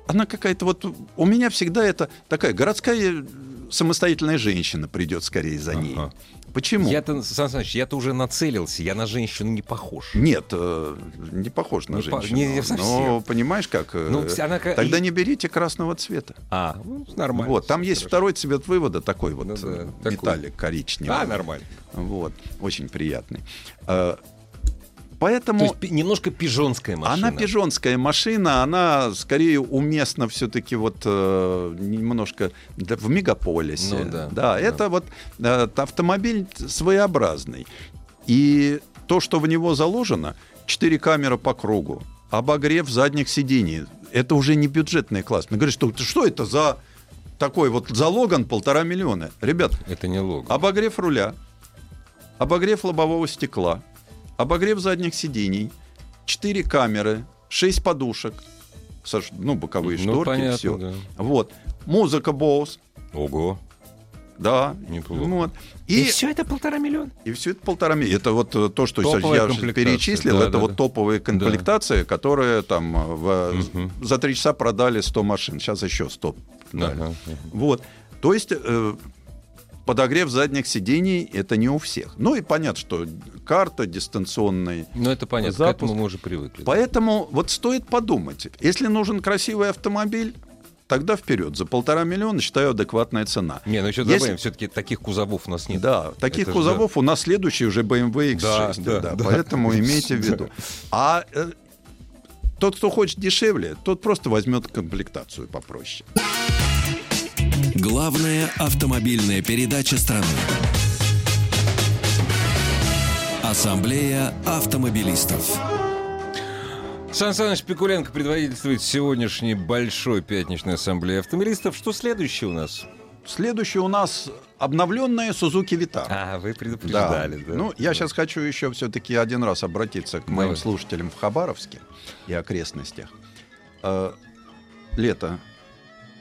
она какая-то вот у меня всегда это такая городская э, самостоятельная женщина придет скорее за ней. Ага. Почему? Я-то, Сан Саныч, я-то уже нацелился, я на женщину не похож. Нет, э, не похож на Не по- женщину. не- не совсем. Но понимаешь как? э, Ну, она тогда не берите красного цвета. А, ну, нормально. вот, там есть хорошо. второй цвет вывода такой вот Ну да, э, такой. металлик коричневый. А, нормально. Вот, очень приятный. Поэтому То есть немножко пижонская машина. Она пижонская машина, она скорее уместна все-таки вот э, немножко для- в мегаполисе. Ну да, да. это вот э, автомобиль своеобразный. И то, что в него заложено, 4 камеры по кругу, обогрев задних сидений, это уже не бюджетный класс. Мне говорят, что, что это за такой вот залоган полтора миллиона? Ребят, Это не лого. Обогрев руля, обогрев лобового стекла, обогрев задних сидений, 4 камеры, 6 подушек, ну, боковые Ну, шторки, понятно, все. да. Вот. Музыка Bose, Ого. да. Неплохо. Вот. И, И, все это полтора миллиона? и все это полтора миллиона. Это вот э, то, что сейчас Топовая я перечислил, Да, это да, вот да. топовые комплектации, которые там э, в- Мгм. за 3 часа продали 100 машин. Сейчас еще 100. дали. Ага. Вот. То есть э, подогрев задних сидений это не у всех. Ну и понятно, что карта дистанционная. Ну, это понятно, к Запуск. этому мы уже привыкли. Поэтому вот стоит подумать. Если нужен красивый автомобиль, тогда вперед. За полтора миллиона, считаю, адекватная цена. Не, ну еще Если- добавим, все-таки таких кузовов у нас нет. Да, таких Это же кузовов у нас следующий уже BMW X6. Да, Да, да, да. Поэтому <laughs> имейте в виду. А э, тот, кто хочет дешевле, тот просто возьмет комплектацию попроще. Главная автомобильная передача страны. Ассамблея автомобилистов. Сан Саныч Пикуленко предводительствует сегодняшней большой пятничной ассамблеи автомобилистов. Что следующее у нас? Следующий у нас обновленная Suzuki Vitara. А, вы предупреждали, да. Ну, я сейчас хочу еще все-таки один раз обратиться к моим Давай. слушателям в Хабаровске и окрестностях. Э, Лето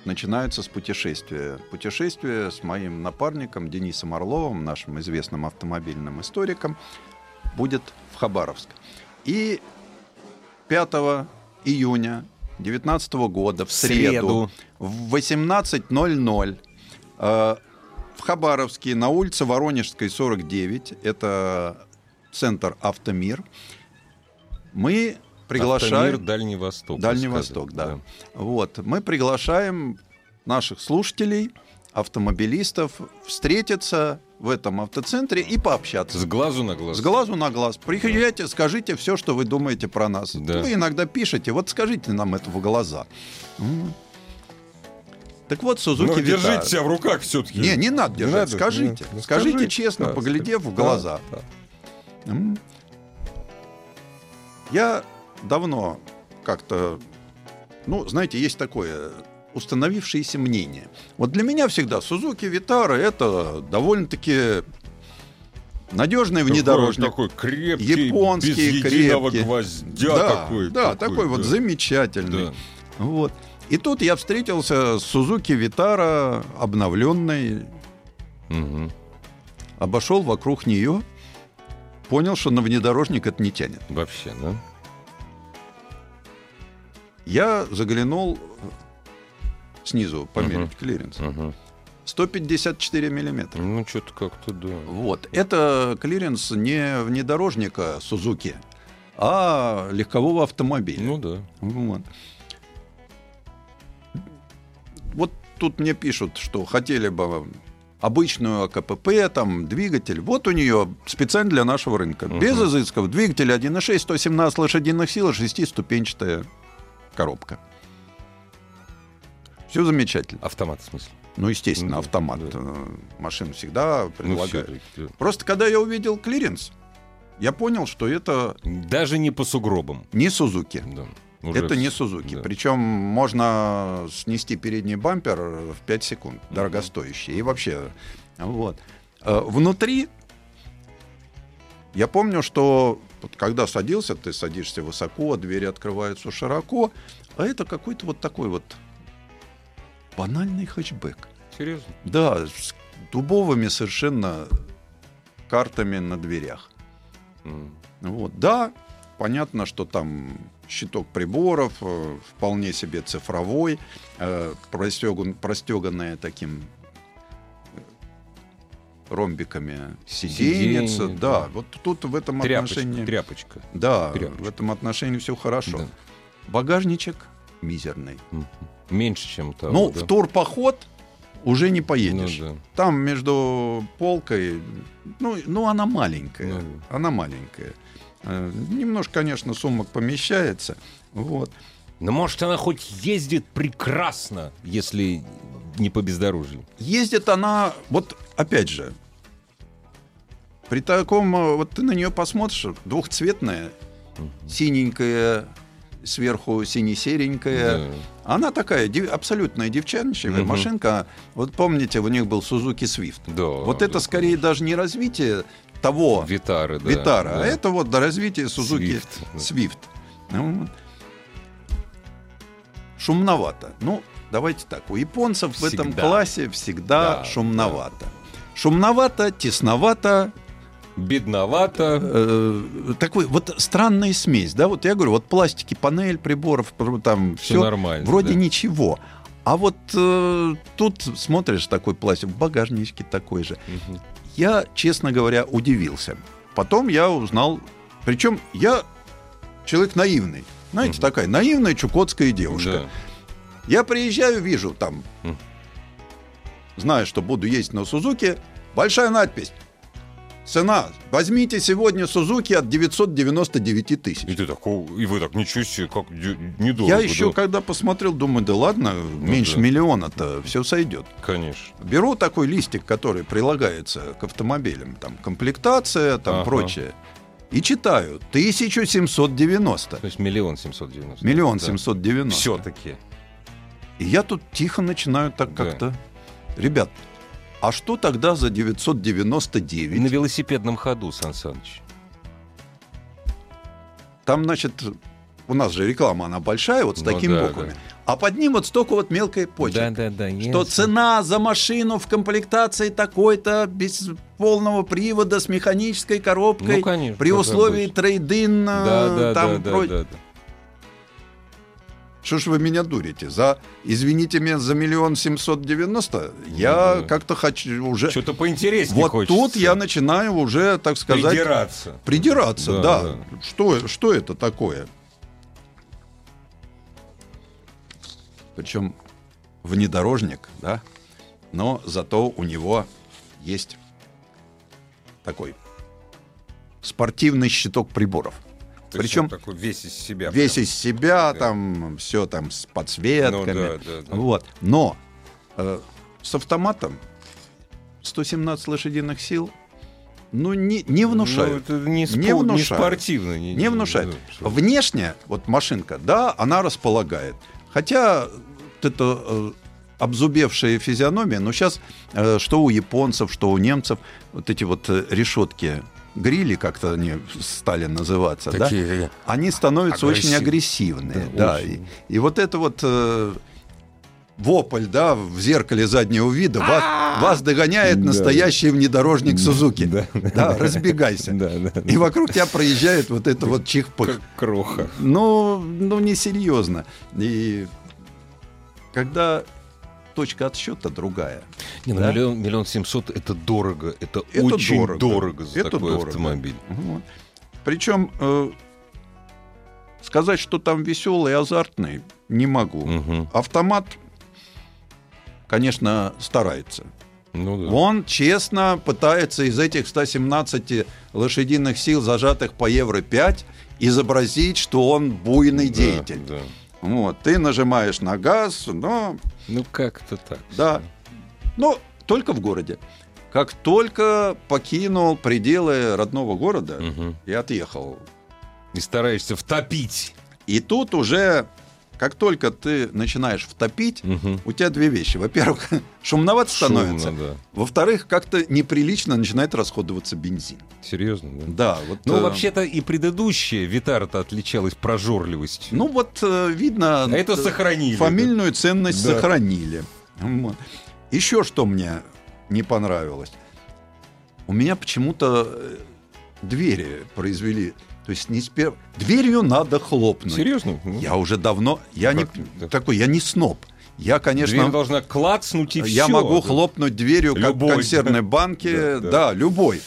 начинается с путешествия. Путешествие с моим напарником Денисом Орловым, нашим известным автомобильным историком, будет в Хабаровск. И 5 июня 2019 года в среду, Среду. в 18.00 э, в Хабаровске на улице Воронежской 49, это центр Автомир, мы приглашаем... Автомир, Дальний Восток. Дальний рассказывает, Восток, да. Вот. Мы приглашаем наших слушателей, автомобилистов, встретиться в этом автоцентре и пообщаться. С глазу на глаз. С глазу на глаз. Приезжайте, скажите все, что вы думаете про нас. Да. Вы иногда пишете, вот скажите нам это в глаза. Так вот, Сузуки Ну, держите Витара. себя в руках все-таки. Не, не надо держать. скажите. Ну, скажите, честно, да, поглядев в да, глаза. да. М. Я давно как-то, ну, знаете, есть такое установившееся мнение. Вот для меня всегда Сузуки Витара это довольно-таки надежный внедорожник. Такой, такой крепкий, Японский, без крепкий. гвоздя да, такой. да, такой, вот да. замечательный. Да. Вот. И тут я встретился с Сузуки Витара обновленной, Мгм. обошел вокруг нее понял, что на внедорожник это не тянет. Вообще, да? Я заглянул снизу померить Мгм. клиренс. Мгм. 154 миллиметра. Ну, что-то как-то, да. Вот. Это клиренс не внедорожника Сузуки, а легкового автомобиля. Ну да. Вот. Вот тут мне пишут, что хотели бы обычную АКПП, там, двигатель. Вот у нее специально для нашего рынка. Мгм. Без изысков. Двигатель 1.6, 117 лошадиных сил, шестиступенчатая коробка. Все замечательно. Автомат, в смысле. Ну, естественно, Ну, автомат. да. Э, Машин всегда Ну, предлагают. всё-таки. Просто когда я увидел клиренс, я понял, что это Даже не по сугробам. не Сузуки. Да. Уже Это не Сузуки. да. Причем можно снести передний бампер в 5 секунд, дорогостоящий. И вообще, вот. Э, Внутри, я помню, что вот когда садился, ты садишься высоко, двери открываются широко, а это какой-то вот такой вот банальный хэтчбэк. Серьезно? Да, с дубовыми совершенно картами на дверях. М. Вот, да, понятно, что там щиток приборов, э, вполне себе цифровой, э, простеган, простеганная таким ромбиками. Сиденье, Да, да. вот тут в этом Тряпочка, отношении... тряпочка. Да, тряпочка. в этом отношении все хорошо. Да. Багажничек мизерный. Меньше, чем того. ну, да? в турпоход уже не Ну, поедешь. да. Там между полкой, ну, ну она маленькая, Ну, она маленькая. Э, Немножко, конечно, сумок помещается. Вот. Но может она хоть ездит прекрасно, если не по бездорожью. Ездит она, вот опять же, при таком, э, вот ты на нее посмотришь, двухцветная, синенькая, сверху сине-серенькая. Да. Она такая дев- абсолютная девчоночная Мгм. машинка. Вот помните, у них был Suzuki Swift. Да, вот да, это скорее даже не развитие того Витары, да. Витара, да. а это вот до развития Suzuki Swift, да. Ну. Шумновато. Ну, давайте так. У японцев в этом Всегда. классе всегда Да, шумновато. Шумновато, тесновато, Бедновато. э, такой вот странная смесь, да, вот я говорю, вот пластики, панель приборов, пр- там Все все нормально. вроде да. ничего. А вот э, тут смотришь такой пластик, в багажничке такой же. Мгм. Я, честно говоря, удивился. Потом я узнал, причем я человек наивный. Знаете, Мгм. такая наивная чукотская девушка. Да. Я приезжаю, вижу там, Мгм. знаю, что буду ездить на Сузуки, большая надпись. Цена. Возьмите сегодня Сузуки от 999 тысяч. И ты так, «О, и вы так, ничего себе, как недолго. Я еще, да». когда посмотрел, думаю, да ладно, меньше да. миллиона-то все сойдет. Конечно. Беру такой листик, который прилагается к автомобилям, там комплектация, там Ага. прочее, и читаю 1790. То есть миллион семьсот девяносто. Миллион семьсот девяносто. Все-таки. И я тут тихо начинаю так Да. как-то. Ребят, а что тогда за На 999? велосипедном ходу, Сан Саныч. Там, значит, у нас же реклама, она большая, вот с Ну такими да, буквами. да. А под ним вот столько вот мелкой почерк. Да, да, да. Что ясно. цена за машину в комплектации такой-то, без полного привода, с механической коробкой, Ну, конечно, при условии трейдин, Да, э, да, там да, про- да, да, да. Что ж вы меня дурите? За, извините меня, за миллион семьсот девяносто я да. как-то хочу уже... Что-то поинтереснее Вот хочется. тут я начинаю уже, так сказать, Придираться. придираться. Да, Да, да. Что, что это такое? Причем внедорожник, да, но зато у него есть такой спортивный щиток приборов. То Причем такой весь из себя. весь прям. из себя, Да. там все там с подсветками. Ну да, да, да. Вот. Но э, с автоматом 117 лошадиных сил, ну, не, не внушают. Ну, это не, спо- Не не внушают. спортивно. Не, не внушает. ну, что- Внешне, вот машинка, да, она располагает. Хотя вот это э, обзубевшая физиономия, но сейчас что у японцев, что у немцев, вот эти вот э, решетки грили, как-то они стали называться, да, Такие они становятся очень Агрессивные. Да, Да, очень. И, и вот это вот э, вопль, да, в зеркале заднего вида, вас, вас догоняет настоящий внедорожник Сузуки. Да. Да, разбегайся. Да, да. И вокруг тебя проезжает вот это вот чих-пых. Кроха. Ну, ну, несерьезно. И когда точка отсчета другая. Не, ну Да? миллион, миллион семьсот это дорого. Это, Это очень дорого. дорого, за Это такой дорого. автомобиль. Вот. Причем э, сказать, что там веселый, азартный, не могу. Мгм. Автомат, конечно, старается. Ну да. Он честно пытается из этих 117 лошадиных сил, зажатых по евро 5, изобразить, что он буйный Да, деятель. да. Вот, ты нажимаешь на газ, но Ну как-то так. да, но только в городе. Как только покинул пределы родного города Мгм. и отъехал, И стараешься втопить. и тут уже, как только ты начинаешь втопить, Мгм. у тебя две вещи. Во-первых, <laughs> шумновато становится. Шумно, да. Во-вторых, как-то неприлично начинает расходоваться бензин. Серьезно, да? Да, вот. Ну, э, вообще-то и предыдущая Витара-то отличалась прожорливостью. Ну вот э, видно. А это э, сохранили. Фамильную ценность Да. сохранили. Еще что мне не понравилось. У меня почему-то э, двери произвели. То есть не спер... Дверью надо да. хлопнуть. Серьезно? Ну, Я уже давно... Я не Как это? такой, я не сноб. Я, Дверь конечно, должна клацнуть и я всё. могу Да. хлопнуть дверью, как Любой, в консервной <laughs> банке. Да, да. Да, любой.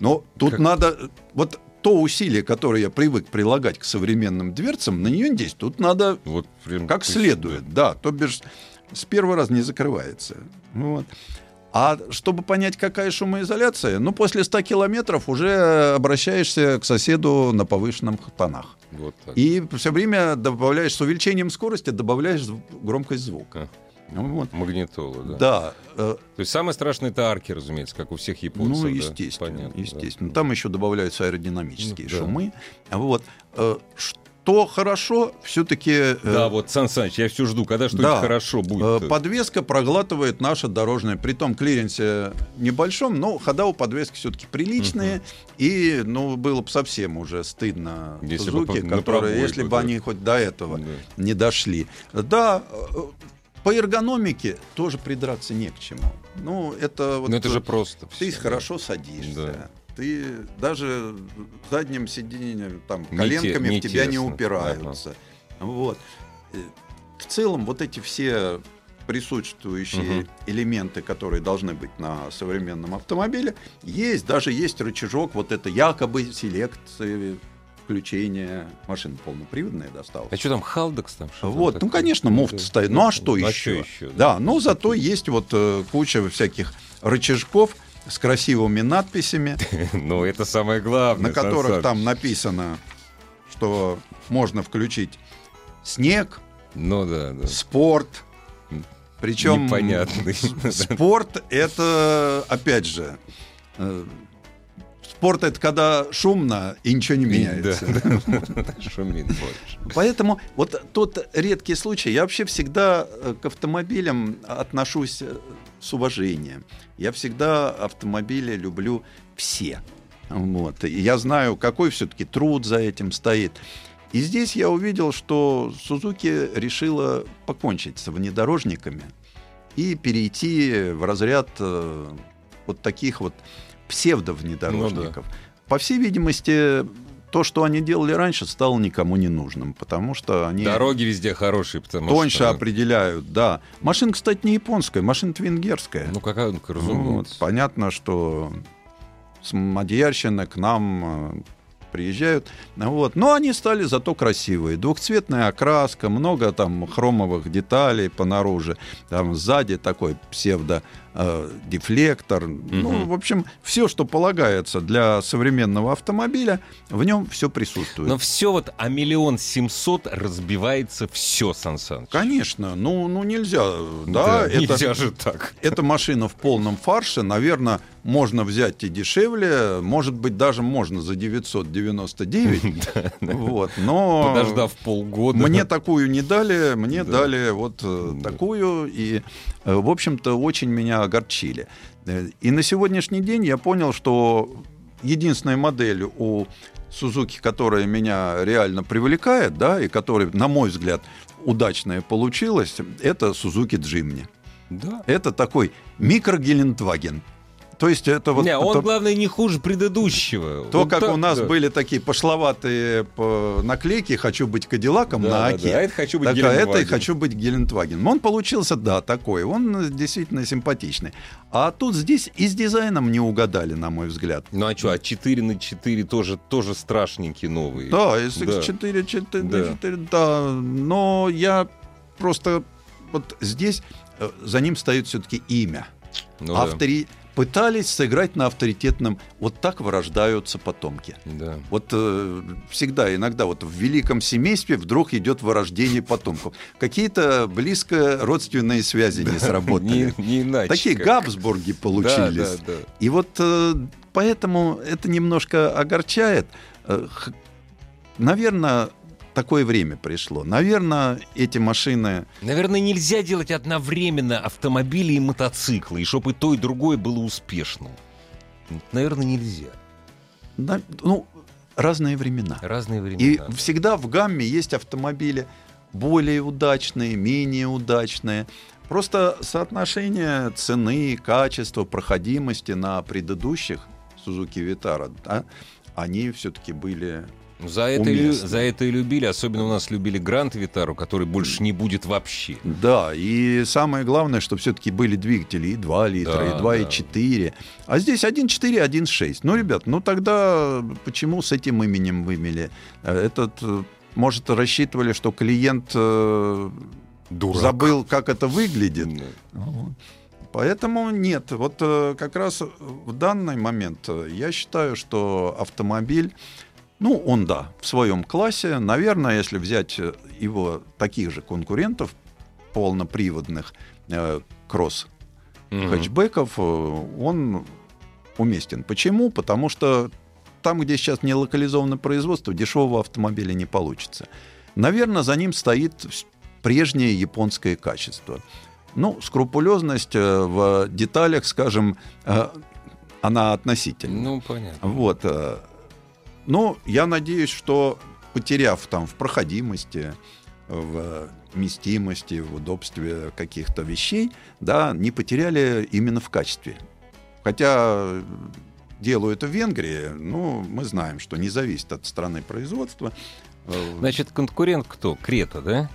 Но тут Как- надо... Вот то усилие, которое я привык прилагать к современным дверцам, на нее не действует. Тут надо Вот прям как следует, да. То бишь с первого раза не закрывается. Вот. А чтобы понять, какая шумоизоляция, ну, после 100 километров уже обращаешься к соседу на повышенных тонах. Вот так. И все время добавляешь, с увеличением скорости добавляешь громкость звука. Ну, вот. Магнитола, да. Да, э, То есть самое страшное это арки, разумеется, как у всех японцев. ну, да? естественно, Понятно, да. естественно. Там еще добавляются аэродинамические Ну, да. шумы. Вот. Э, Что хорошо, все-таки... Да, вот, Сан Саныч, я все жду, когда что-нибудь да. хорошо будет. Э, Подвеска проглатывает наше дорожное, при том клиренсе небольшом, но хода у подвески все-таки приличные. И, ну, было бы совсем уже стыдно Если бы Сузуки, на которые, пробой если бы, бы да. они хоть до этого Да. не дошли. Да, э, по эргономике тоже придраться не к чему. Ну, это вот... Ну это же просто. Ты всё, хорошо садишься. Да. Ты даже задним сиденьем, там, Не коленками те- не в тебя не тесно. упираются. Вот. Э, В целом, вот эти все присутствующие Мгм. элементы, которые должны быть на современном автомобиле, есть. Даже есть рычажок, вот это якобы селекции включения машин полноприводная досталась. А что там, Халдекс там? что там Вот, ну, такое? конечно, муфта Да. стоит. Ну, а что а еще? что еще? Да, но зато есть вот э, куча всяких рычажков с красивыми надписями, <laughs> Ну, это самое главное. на которых там написано, что можно включить снег, Ну да, да. спорт. Причем Непонятный. <laughs> спорт это, опять же, э, спорт это когда шумно и ничего не меняется. <laughs> Да. Шумит больше. Поэтому вот тот редкий случай, я вообще всегда э, к автомобилям отношусь э, с уважением. Я всегда автомобили люблю все. Вот. И я знаю, какой все-таки труд за этим стоит. И здесь я увидел, что Сузуки решила покончить с внедорожниками и перейти в разряд э, вот таких вот псевдовнедорожников. По всей видимости, то, что они делали раньше, стало никому не нужным, потому что они Дороги везде хорошие, потому тоньше что... определяют. Да. Машина, кстати, не японская, машина венгерская. Ну, какая, ну, Ну, вот, разумеется. понятно, что с Мадьярщины к нам э, приезжают. Вот. Но они стали зато красивые. Двухцветная окраска, много там хромовых деталей понаружи. Там сзади такой псевдо э, дефлектор. Ну, Мгм. в общем, все, что полагается для современного автомобиля, в нем все присутствует. Но все вот о миллион семьсот разбивается все, Сан Саныч. Конечно, ну, ну нельзя. Да, это, Нельзя же так. эта машина в полном фарше, наверное, можно взять и дешевле, может быть, даже можно за 999, <laughs> вот, но Подождав полгода. мне такую не дали, мне Да. дали вот э, Да. такую, и, в общем-то, очень меня огорчили. Э, И на сегодняшний день я понял, что единственной моделью у Сузуки, которая меня реально привлекает, да, и которая, на мой взгляд, удачная получилась, это Сузуки Джимни. Да. Это такой микро-Гелендваген. То есть это вот... не, он, то, главное, не хуже предыдущего. то, Вот как так, у нас да. были такие пошловатые по- наклейки «Хочу быть Кадиллаком» Да, на да, оке. да. А это «Хочу быть Так, а это и Гелендваген». «Хочу быть Гелендваген». Он получился, да, такой. Он действительно симпатичный. А тут здесь и с дизайном не угадали, на мой взгляд. Ну а что, а 4 на 4 тоже, тоже страшненькие новые. Да, Да. SX4, 4, Да. 4, да. Но я просто вот здесь э, за ним стоит все-таки имя. Ну да, Автори... Пытались сыграть на авторитетном. Вот так вырождаются потомки. да. Вот э, всегда, иногда вот в великом семействе вдруг идет вырождение потомков. Какие-то близко родственные связи не сработали. Не, не иначе. Такие как. Габсбурги получились. Да, да, да. И вот э, поэтому это немножко огорчает. Э, Наверное, такое время пришло. Наверное, эти машины... Наверное, нельзя делать одновременно автомобили и мотоциклы, и чтобы и то, и другое было успешным. Наверное, нельзя. на- Ну, разные времена. Разные времена. И да. всегда в гамме есть автомобили более удачные, менее удачные. Просто соотношение цены, качества, проходимости на предыдущих Suzuki Vitara, да, они все-таки были... За это, и, за это и любили, особенно у нас любили Гранд Витару, который больше не будет вообще. Да, и самое главное, что все-таки были двигатели и 2 литра, Да, и 2, и да. 4. А здесь 1.4, 1.6. Ну, ребят, ну тогда почему с этим именем вымели? Э, Этот, э, может, рассчитывали, что клиент э, Дурак. забыл, как это выглядит. Ну, Поэтому нет, вот как раз в данный момент я считаю, что автомобиль, ну, он, да, в своем классе. Наверное, если взять э, его таких же конкурентов, полноприводных э, кросс мгм. хэтчбеков, э, он уместен. Почему? Потому что там, где сейчас не локализовано производство, дешевого автомобиля не получится. Наверное, за ним стоит прежнее японское качество. Ну, скрупулезность э, в деталях, скажем, она относительна. Ну, понятно. Вот. Но я надеюсь, что потеряв там в проходимости, в вместимости, в удобстве каких-то вещей, да, не потеряли именно в качестве. Хотя делаю это в Венгрии, ну, мы знаем, что не зависит от страны производства. Э, Значит, конкурент кто? Крета, да?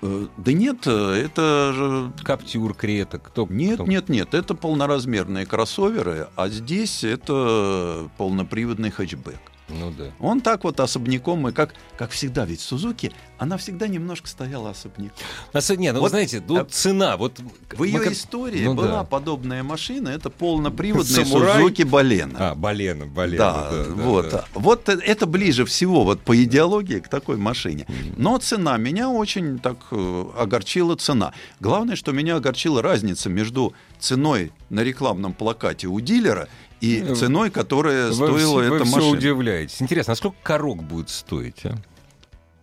э, Да нет, э, это же Каптюр, Крета, кто? Нет, кто? нет, нет, это полноразмерные кроссоверы, а здесь это полноприводный хэтчбэк. Ну да. Он так вот особняком, и как, как всегда, ведь Сузуки, она всегда немножко стояла особняком. На не, ну, Вот, знаете, тут а, цена. Вот В ее как- истории Ну была да. подобная машина, это полноприводный Самурай? Сузуки Балена. А, Балена, Балена. да, вот. Вот э- это ближе всего вот по идеологии к такой машине. Но цена меня очень так э, огорчила цена. Главное, что меня огорчила разница между ценой на рекламном плакате у дилера и Э, ценой, которая Вы стоила все, вы эта все машина. удивляетесь. Интересно, а сколько корок будет стоить, а?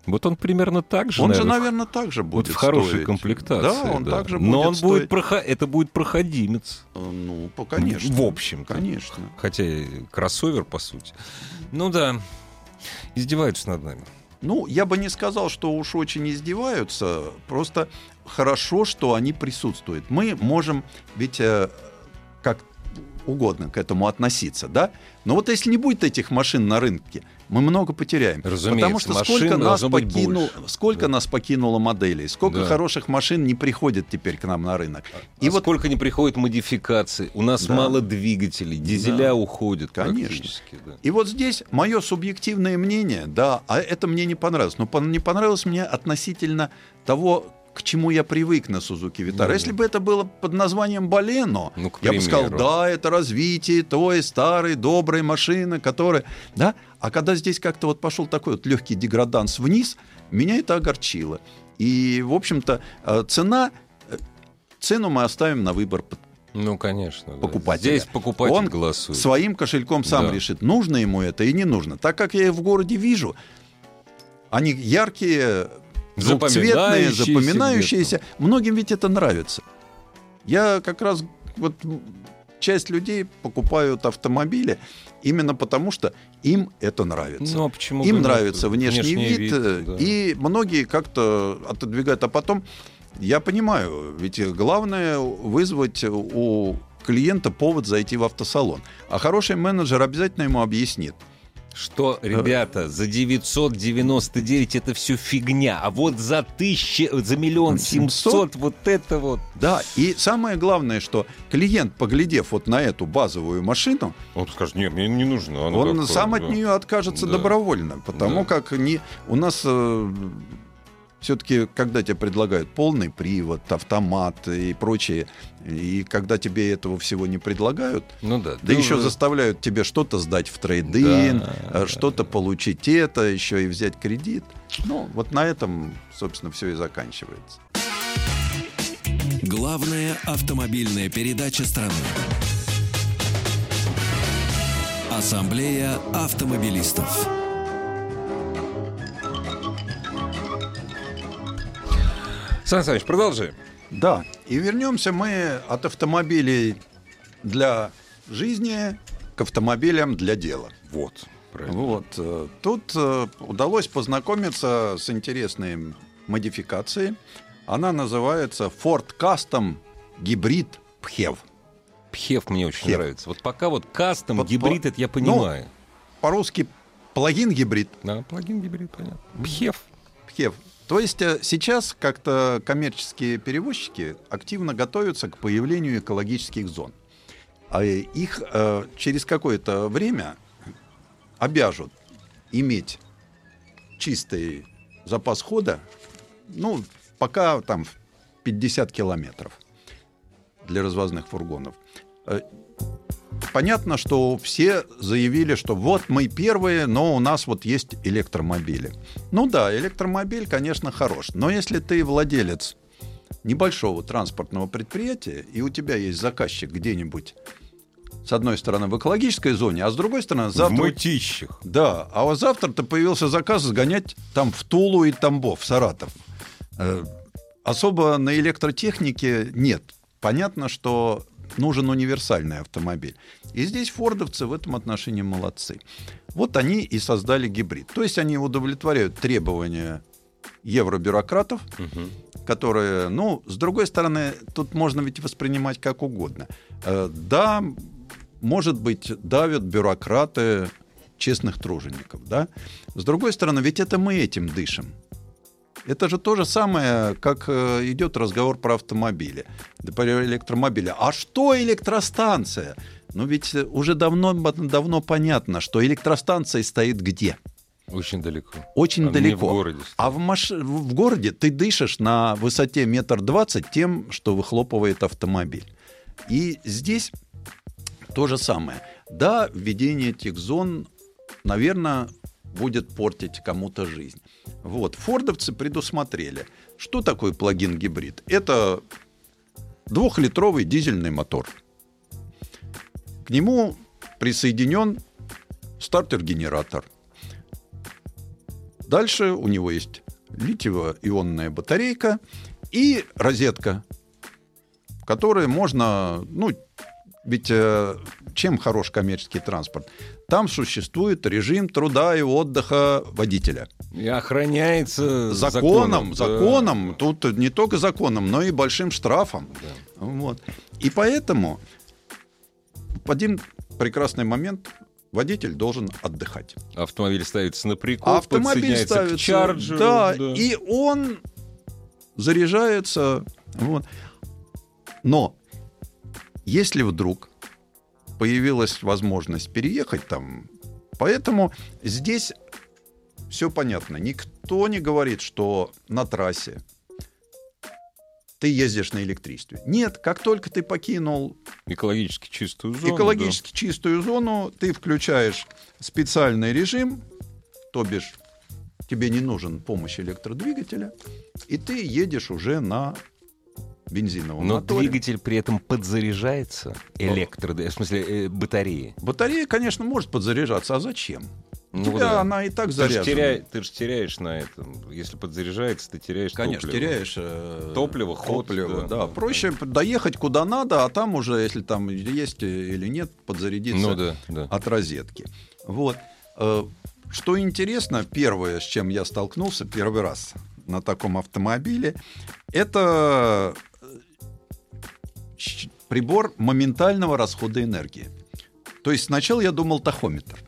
Вот он примерно так же, Он же, наверное, наверное, также вот будет в хорошей стоить. комплектации. Да, он также будет Но он будет стоить. прохо- это будет проходимец. Э, Ну, по- конечно. В общем Конечно. Хотя кроссовер, по сути. Ну да, издеваются над нами. Ну, я бы не сказал, что уж очень издеваются, просто хорошо, что они присутствуют. Мы можем ведь э, как угодно к этому относиться, да? Но вот если не будет этих машин на рынке, мы много потеряем. Разумеется, Потому что сколько нас, покинул, сколько Да. нас покинуло моделей, сколько Да. хороших машин не приходит теперь к нам на рынок. И И вот сколько не приходит модификаций. У нас Да. мало двигателей, дизеля Да. уходят Конечно. да. И вот здесь мое субъективное мнение, да, а это мне не понравилось. Но не понравилось мне относительно того, к чему я привык на Сузуки Витара. Ну. Если бы это было под названием Балено, Ну, я бы сказал, да, это развитие той старой доброй машины, которая, да. А когда здесь как-то вот пошел такой вот легкий деграданс вниз, меня это огорчило. И, в общем-то, э, цена, э, цену мы оставим на выбор Ну, конечно. покупателя. Здесь покупатель Он голосует. своим кошельком сам Да. решит, нужно ему это и не нужно. Так как я их в городе вижу, они яркие, двухцветные, Запоминающиеся запоминающиеся. Многим ведь это нравится. Я как раз вот часть людей покупают автомобили именно потому, что им это нравится. Ну, а почему им нравится внешний, Внешний вид, вид, э, да. и многие как-то отодвигают. А потом, я понимаю, ведь главное вызвать у клиента повод зайти в автосалон. А хороший менеджер обязательно ему объяснит. Что, ребята, за 999 это все фигня, а вот за тысячи, за миллион семьсот вот это вот. Да, и самое главное, что клиент, поглядев вот на эту базовую машину, Он скажет, нет, мне не нужно. он такое, сам да». от нее откажется Да. добровольно, потому Да. как не, у нас все-таки, когда тебе предлагают полный привод, автомат и прочее, и когда тебе этого всего не предлагают, Ну да. да еще уже- заставляют тебе что-то сдать в трейдин, Да, э, да, что-то получить это, еще и взять кредит. Ну, вот на этом, собственно, все и заканчивается. Главная автомобильная передача страны. Ассамблея автомобилистов. Сан Саныч, продолжи. Да, и вернемся мы от автомобилей для жизни к автомобилям для дела. Вот. Правильно. Вот. э, Тут э, удалось познакомиться с интересной модификацией. Она называется Ford Custom Hybrid PHEV. Пхев мне очень Пхев. нравится. Вот пока вот кастом, Вот гибрид, по- это я понимаю. По-русски плагин гибрид Да, плагин гибрид, понятно. Пхев. PHEV. То есть э, сейчас как-то коммерческие перевозчики активно готовятся к появлению экологических зон. А э, их э, через какое-то время обяжут иметь чистый запас хода, ну, пока там в 50 километров для развозных фургонов. Понятно, что все заявили, что вот мы первые, но у нас вот есть электромобили. Ну да, электромобиль, конечно, хорош. Но если ты владелец небольшого транспортного предприятия, и у тебя есть заказчик где-нибудь, с одной стороны, в экологической зоне, а с другой стороны, В завтра... мытищах. Да, а вот завтра-то появился заказ сгонять там в Тулу и Тамбов, в Саратов. Э, Особо на электротехнике нет. Понятно, что нужен универсальный автомобиль. И здесь фордовцы в этом отношении молодцы. Вот они и создали гибрид. То есть они удовлетворяют требования евробюрократов, которые, ну, с другой стороны, тут можно ведь воспринимать как угодно. Э, Да, может быть, давят бюрократы честных тружеников, да? С другой стороны, ведь это мы этим дышим. Это же то же самое, как э, идет разговор про автомобили, да, про электромобили. А что электростанция? Ну ведь э, уже давно, давно понятно, что электростанция стоит где? Очень далеко. Очень А далеко. в городе стоит. А в, маш... в городе ты дышишь на высоте метр двадцать тем, что выхлопывает автомобиль. И здесь то же самое. Да, введение этих зон, наверное, будет портить кому-то жизнь. Вот. Фордовцы предусмотрели. Что такое плагин-гибрид? Это двухлитровый дизельный мотор. К нему присоединен стартер-генератор. Дальше у него есть литиево-ионная батарейка и розетка, в которой можно, ну, ведь э, чем хорош коммерческий транспорт? Там существует режим труда и отдыха водителя. И охраняется Законом, да. законом, тут не только законом, но и большим штрафом. Вот. И поэтому в один прекрасный момент водитель должен отдыхать. Автомобиль ставится на прикол, автомобиль ставится, к чарджеру. да, и он заряжается. Вот. Но если вдруг появилась возможность переехать там, поэтому здесь все понятно. Никто не говорит, что на трассе ты ездишь на электричестве. Нет, как только ты покинул Экологически чистую зону. экологически чистую зону, ты включаешь специальный режим, то бишь тебе не нужен помощь электродвигателя, и ты едешь уже на да. бензиновом Но моторе. двигатель при этом подзаряжается электро... В смысле, э, батареи. Батарея, конечно, может подзаряжаться, а зачем? Ну тебя да. она и так Ты же, заряжена. теряешь, ты ж теряешь на этом. Если подзаряжается, ты теряешь Конечно, топливо. теряешь э, Топливо, ход, топливо, да, да. да, Проще доехать куда надо, а там уже, если там есть или нет, подзарядиться Ну да, да. от розетки. Вот. Э, Что интересно, первое, с чем я столкнулся первый раз на таком автомобиле, это э, прибор моментального расхода энергии. То есть сначала я думал тахометр.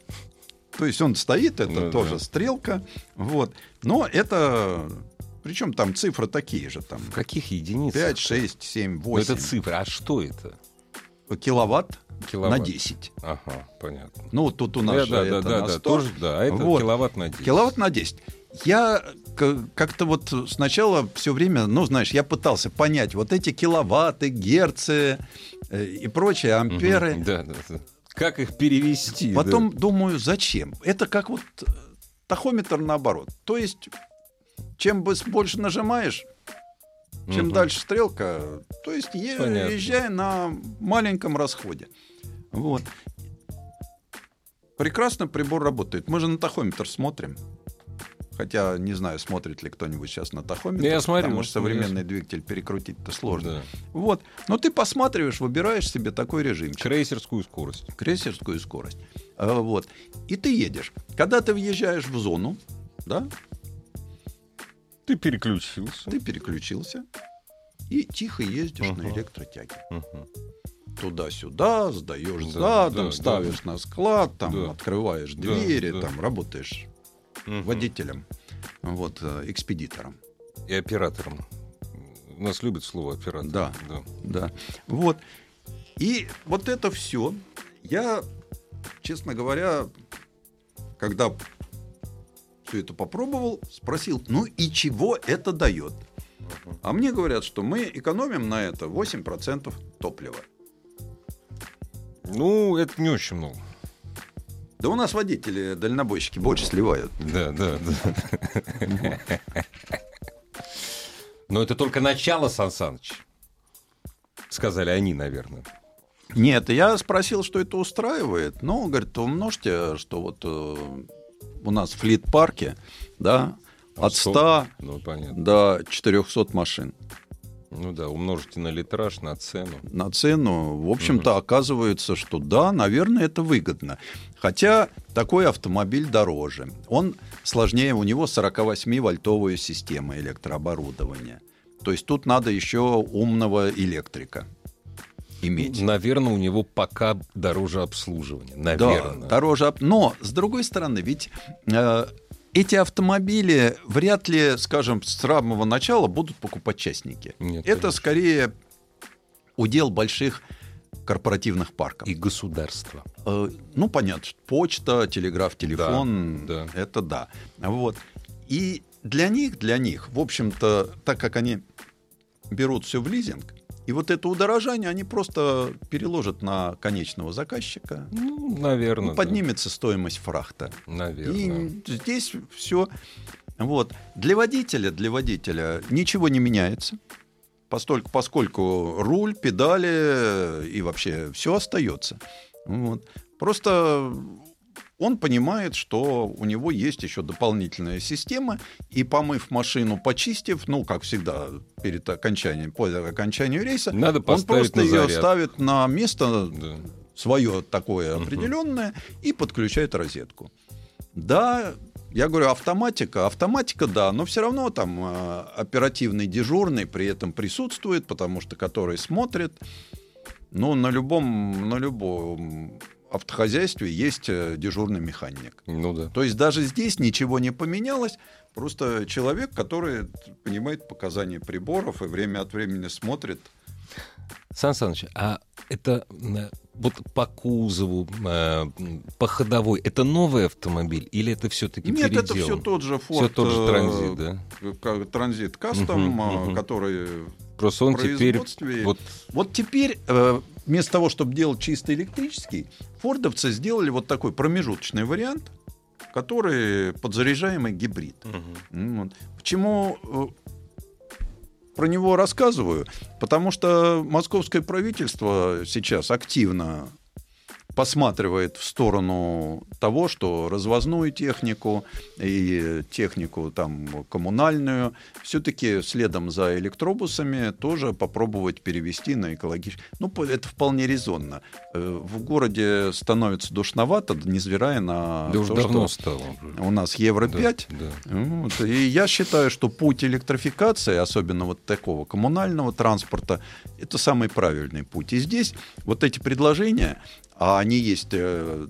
То есть он стоит, это Ну тоже да. стрелка, вот. Но это, причем там цифры такие же, там В каких единицах? 5, 6, 7, Ну, 8 это цифры. А что это? киловатт, Киловатт. на 10. Ага, понятно. Ну, тут у нас Да, же да, это да, да, на да, 100. тоже, да, а это Вот. киловатт на 10. Киловатт на 10. Я как-то вот сначала все время, ну, знаешь, я пытался понять вот эти киловатты, герцы э, и прочие амперы. Да, да, да. Как их перевести? Потом думаю, зачем? Это как вот э, тахометр наоборот. То есть, чем больше нажимаешь, чем Мгм. дальше стрелка, то есть е- Понятно. езжай на маленьком расходе. Вот. Прекрасно прибор работает. Мы же на тахометр смотрим. Хотя не знаю, смотрит ли кто-нибудь сейчас на тахометр. Я смотрю, Потому что современный двигатель перекрутить-то сложно. Да. Вот. Но ты посматриваешь, выбираешь себе такой режимчик Крейсерскую скорость. крейсерскую скорость. А, Вот. И ты едешь. Когда ты въезжаешь в зону, да, Ты переключился. ты переключился и тихо ездишь на Ага. электротяге. Мгм. Туда-сюда, сдаешь Да, задом, да, ставишь на склад, там Да. открываешь Да, двери, да. там работаешь Мгм. водителем, вот, э, экспедитором. И оператором. У нас любят слово оператор. Да. да. Да. Вот. И вот это все я, честно говоря, когда все это попробовал, спросил, ну и чего это дает? А мне говорят, что мы экономим на это 8% топлива. Ну, это не очень много. Да у нас водители, дальнобойщики больше сливают. Да, да, да. Но это только начало, Сан Саныч. Сказали они, наверное. Нет, я спросил, что это устраивает. Ну, говорит, умножьте, что вот э, у нас в флит-парке, да, от 100 Ну, понятно. до 400 машин. Ну да, умножите на литраж, на цену. на цену, в общем-то, оказывается, что да, наверное, это выгодно. Хотя такой автомобиль дороже. Он сложнее, у него 48-вольтовая система электрооборудования. То есть тут надо еще умного электрика иметь. Наверное, у него пока дороже обслуживание. Наверное. Да, дороже. Но, с другой стороны, ведь э, эти автомобили вряд ли, скажем, с самого начала будут покупать частники. Нет, Это конечно. скорее удел больших корпоративных парков. И государство. Э, ну, понятно, почта, телеграф, телефон, да. это да. Вот. И для них, для них, в общем-то, так как они берут все в лизинг, и вот это удорожание они просто переложат на конечного заказчика, Ну, наверное. ну, поднимется стоимость фрахта. Наверное. И здесь все. Вот. Для водителя, для водителя ничего не меняется. Постольку, поскольку руль, педали и вообще все остается. Вот. Просто он понимает, что у него есть еще дополнительная система, и помыв машину, почистив, ну, как всегда, перед окончанием, по окончанию рейса, Надо он просто ее ставит на место Да. свое такое определенное и подключает розетку. Да, я говорю, автоматика, автоматика, да, но все равно там э, оперативный дежурный при этом присутствует, потому что который смотрит, ну, на любом, на любом автохозяйстве есть э, дежурный механик. Ну да. То есть даже здесь ничего не поменялось, просто человек, который понимает показания приборов и время от времени смотрит. Сан Саныч, а это вот по кузову, э, по ходовой, это новый автомобиль или это все-таки Нет, это все тот же Ford. Всё тот же транзит, да? к- Транзит Кастом, э, мгм. который... Просто он теперь производстве- вот Вот теперь, э, вместо того, чтобы делать чисто электрический, фордовцы сделали вот такой промежуточный вариант, который подзаряжаемый гибрид. М, вот. Почему про него рассказываю? Потому что московское правительство сейчас активно посматривает в сторону того, что развозную технику и технику там коммунальную все-таки следом за электробусами тоже попробовать перевести на экологический. Ну, это вполне резонно. Э, в городе становится душновато, невзирая на да то, уже давно что стало. у нас Евро-5. Да, да. Вот. И я считаю, что путь электрификации, особенно вот такого коммунального транспорта, это самый правильный путь. И здесь вот эти предложения, а они есть э,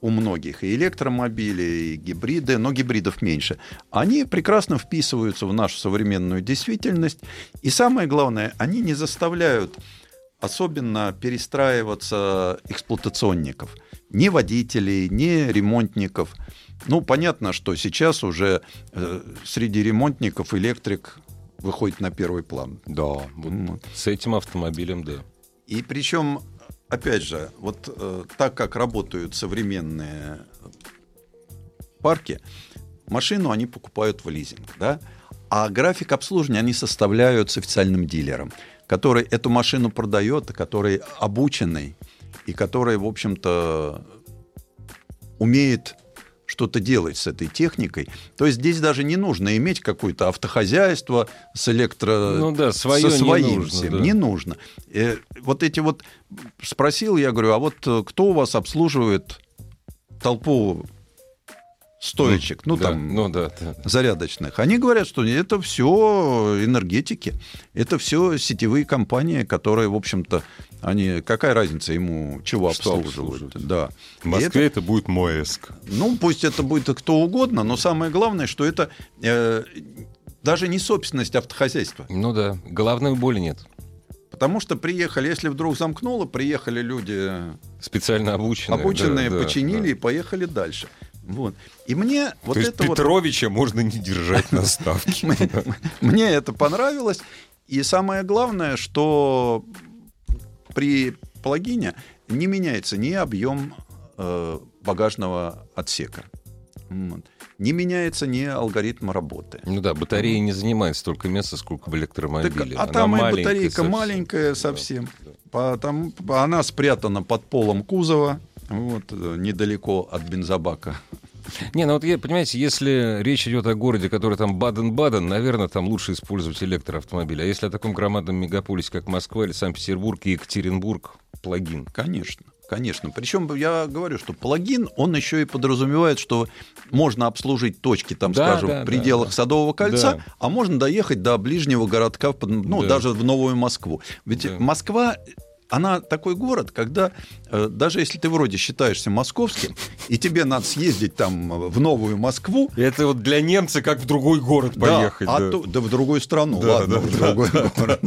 у многих, и электромобили, и гибриды, но гибридов меньше, они прекрасно вписываются в нашу современную действительность. И самое главное, они не заставляют особенно перестраиваться эксплуатационников. Ни водителей, ни ремонтников. Ну, понятно, что сейчас уже э, среди ремонтников электрик выходит на первый план. Да, вот Вот. с этим автомобилем, да. И причем, опять же, вот э, так как работают современные парки, машину они покупают в лизинг, да, а график обслуживания они составляют с официальным дилером, который эту машину продает, который обученный и который, в общем-то, умеет что-то делать с этой техникой. То есть здесь даже не нужно иметь какое-то автохозяйство с электро... Ну да, свое со не своим нужно, всем. да. Не нужно. Э, вот эти вот... Спросил я, говорю, а вот э, кто у вас обслуживает толпу стоечек? Ну, Да, там, ну да, да. зарядочных. Они говорят, что это все энергетики, это все сетевые компании, которые, в общем-то, они какая разница ему чего обслуживают? обслуживают. Да. В Москве это, будет Моэск. ну, пусть это будет кто угодно, но самое главное, что это э, даже не собственность автохозяйства. Ну да, головной боли нет. Потому что приехали, если вдруг замкнуло, приехали люди Специально обученные. обученные, да, починили да. и поехали дальше. Вот. И мне вот То есть это вот... Петровича можно не держать на ставке. <laughs> Мне это понравилось. И самое главное, что при плагине не меняется ни объем э, багажного отсека. Вот. Не меняется ни алгоритм работы. Ну да, батарея не занимает столько места, сколько в Так, электромобиле. а Она там и маленькая батарейка совсем. маленькая Да, совсем. да. Потом, она спрятана под полом кузова, вот, э, недалеко от бензобака. Не, ну вот, понимаете, если речь идет о городе, который там Баден-Баден, наверное, там лучше использовать электроавтомобиль. А если о таком громадном мегаполисе, как Москва или Санкт-Петербург и Екатеринбург, плагин. Конечно, конечно. Причем я говорю, что плагин, он еще и подразумевает, что можно обслужить точки, там, Да, скажем, да, в пределах да. Садового кольца, Да. а можно доехать до ближнего городка, ну, Да. даже в Новую Москву. Ведь Да. Москва она такой город, когда э, даже если ты вроде считаешься московским, и тебе надо съездить там в Новую Москву, Это вот для немца как в другой город да, поехать. а да. то- да в другую страну, Да, ладно, да, в да, другой город.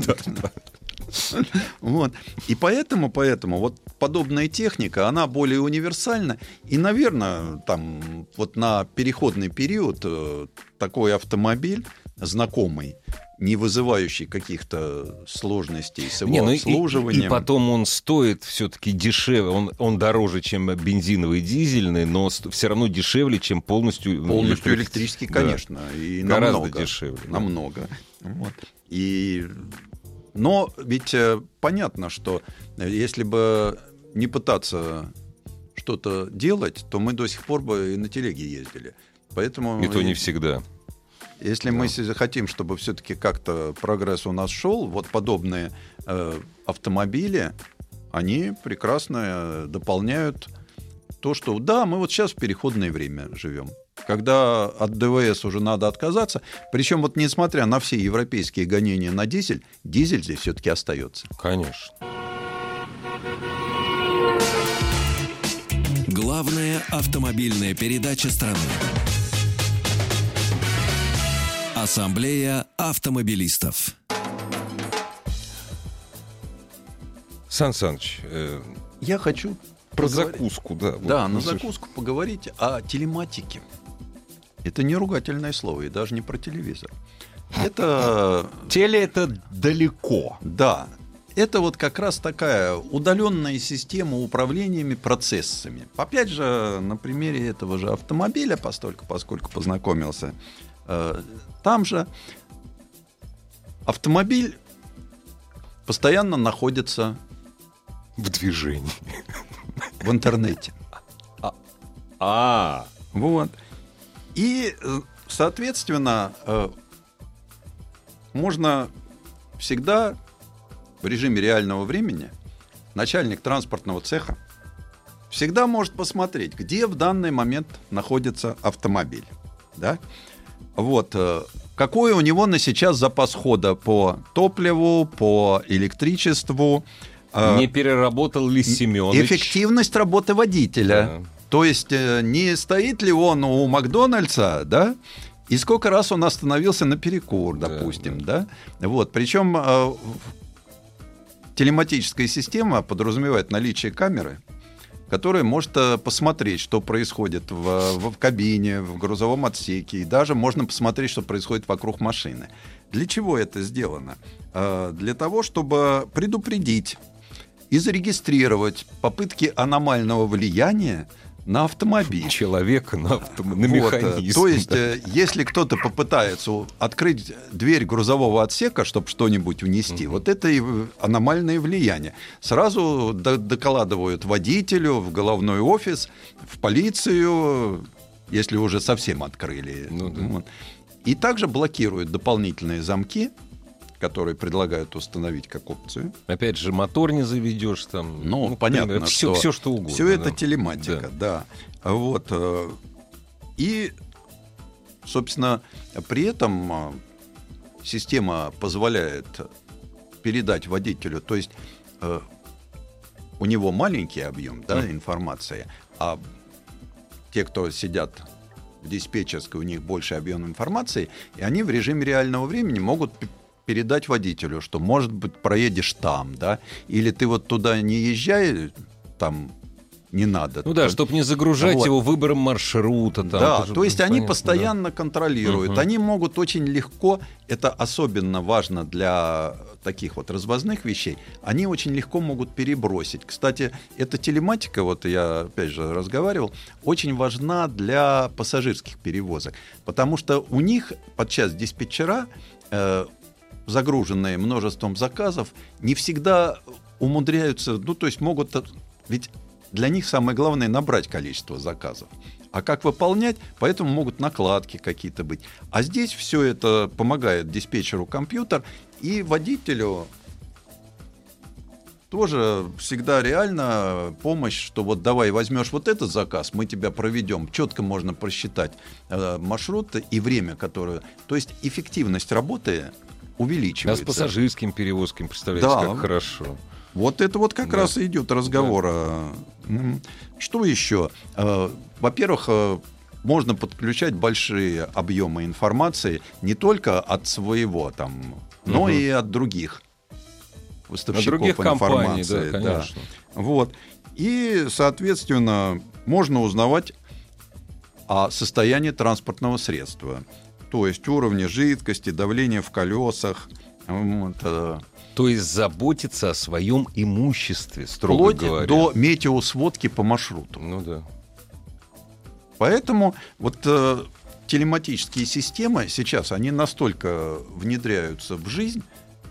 Вот. И поэтому, поэтому вот подобная техника, она более универсальна. И, наверное, там вот на переходный период э, такой автомобиль знакомый, не вызывающий каких-то сложностей с его Не, ну и- и, обслуживанием. и потом он стоит все-таки дешевле, он, он дороже, чем бензиновый дизельный, но все равно дешевле, чем полностью Полностью электрический. электрический, Да. конечно. И Гораздо намного, дешевле, да. Намного. Вот. И... Но ведь э, понятно, что э, если бы не пытаться что-то делать, то мы до сих пор бы и на телеге ездили. Поэтому И то не всегда. Если мы си- хотим, чтобы все-таки как-то прогресс у нас шел, вот подобные э, автомобили, они прекрасно э, дополняют то, что да, мы вот сейчас в переходное время живем. Когда от ДВС уже надо отказаться, причем вот несмотря на все европейские гонения на дизель, дизель здесь все-таки остается. Конечно. Главная автомобильная передача страны. Ассамблея автомобилистов. Сан Саныч, э, Я хочу про поговорить- закуску, да. вот, Да, ну, на слушай, закуску поговорить о телематике. Это не ругательное слово, и даже не про телевизор. Это <laughs> Теле это далеко. Да, это вот как раз такая удаленная система управлениями процессами. Опять же, на примере этого же автомобиля, постольку, поскольку познакомился, там же автомобиль постоянно находится В движении. в интернете. А, Вот. И, э, соответственно, э, можно всегда в режиме реального времени начальник транспортного цеха всегда может посмотреть, где в данный момент находится автомобиль. Да? Вот. э, Какой у него на сейчас запас хода по топливу, по электричеству. э, не переработал ли Семенович? Эффективность работы водителя. Да. То есть э, не стоит ли он у Макдональдса, да? И сколько раз он остановился на перекур, Да, допустим, да? Вот. Причем телематическая система подразумевает наличие камеры, которая может э, посмотреть, что происходит в, в- кабине, в грузовом отсеке, и даже можно посмотреть, что происходит вокруг машины. Для чего это сделано? Э, Для того, чтобы предупредить и зарегистрировать попытки аномального влияния на автомобиль. Человека на, авто... на Вот, э, механизм. То есть, да. э, если кто-то попытается открыть дверь грузового отсека, чтобы что-нибудь унести, вот это и аномальное влияние. Сразу до- докладывают водителю в головной офис, в полицию, если уже совсем открыли. Ну да. Вот. И также блокируют дополнительные замки, которые предлагают установить как опцию. Опять же, мотор не заведешь там. Ну, понятно, <laughs> все, что все что угодно. Все это да. телематика, да. Вот. э, И, собственно, при этом э, система позволяет передать водителю, то есть э, у него маленький объем да, Мгм. информации, а те, кто сидят в диспетчерской, у них больше объем информации, и они в режиме реального времени могут передать водителю, что, может быть, проедешь там, да, или ты вот туда не езжай, там не надо. Ну да, То- чтобы не загружать Вот. его выбором маршрута. Там, да, же то есть они понятно, постоянно контролируют. Мгм. Они могут очень легко, это особенно важно для таких вот развозных вещей, они очень легко могут перебросить. Кстати, эта телематика, вот я опять же разговаривал, очень важна для пассажирских перевозок, потому что у них подчас диспетчера, э, загруженные множеством заказов, не всегда умудряются, ну то есть могут, от- ведь для них самое главное набрать количество заказов. А как выполнять, поэтому могут накладки какие-то быть. А здесь все это помогает диспетчеру компьютер и водителю тоже всегда реально помощь, что вот давай возьмешь вот этот заказ, мы тебя проведем. Четко можно просчитать э, маршрут и время, которое... То есть эффективность работы А увеличивается. с пассажирским перевозками, представляете, Да. как хорошо. Вот это вот как Да. раз и идет разговор. э, м. Что еще? Э, Во-первых, э, можно подключать большие объемы информации не только от своего там, но Мгм. и от других поставщиков других компаний, информации. да, конечно. Вот. И, соответственно, можно узнавать о состоянии транспортного средства. То есть уровни жидкости, давление в колесах. Вот, э, То есть заботиться о своем имуществе, строго вплоть говоря. до метеосводки по маршруту. Ну да. Поэтому вот э, телематические системы сейчас, они настолько внедряются в жизнь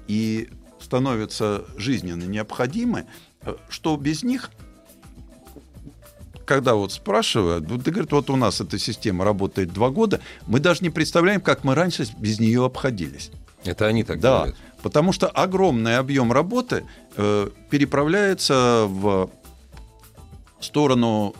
и становятся жизненно необходимы, э, что без них, когда вот спрашивают, ну, ты говоришь, вот у нас эта система работает два года, мы даже не представляем, как мы раньше без нее обходились. Это они так Да, говорят. потому что огромный объем работы э, переправляется в сторону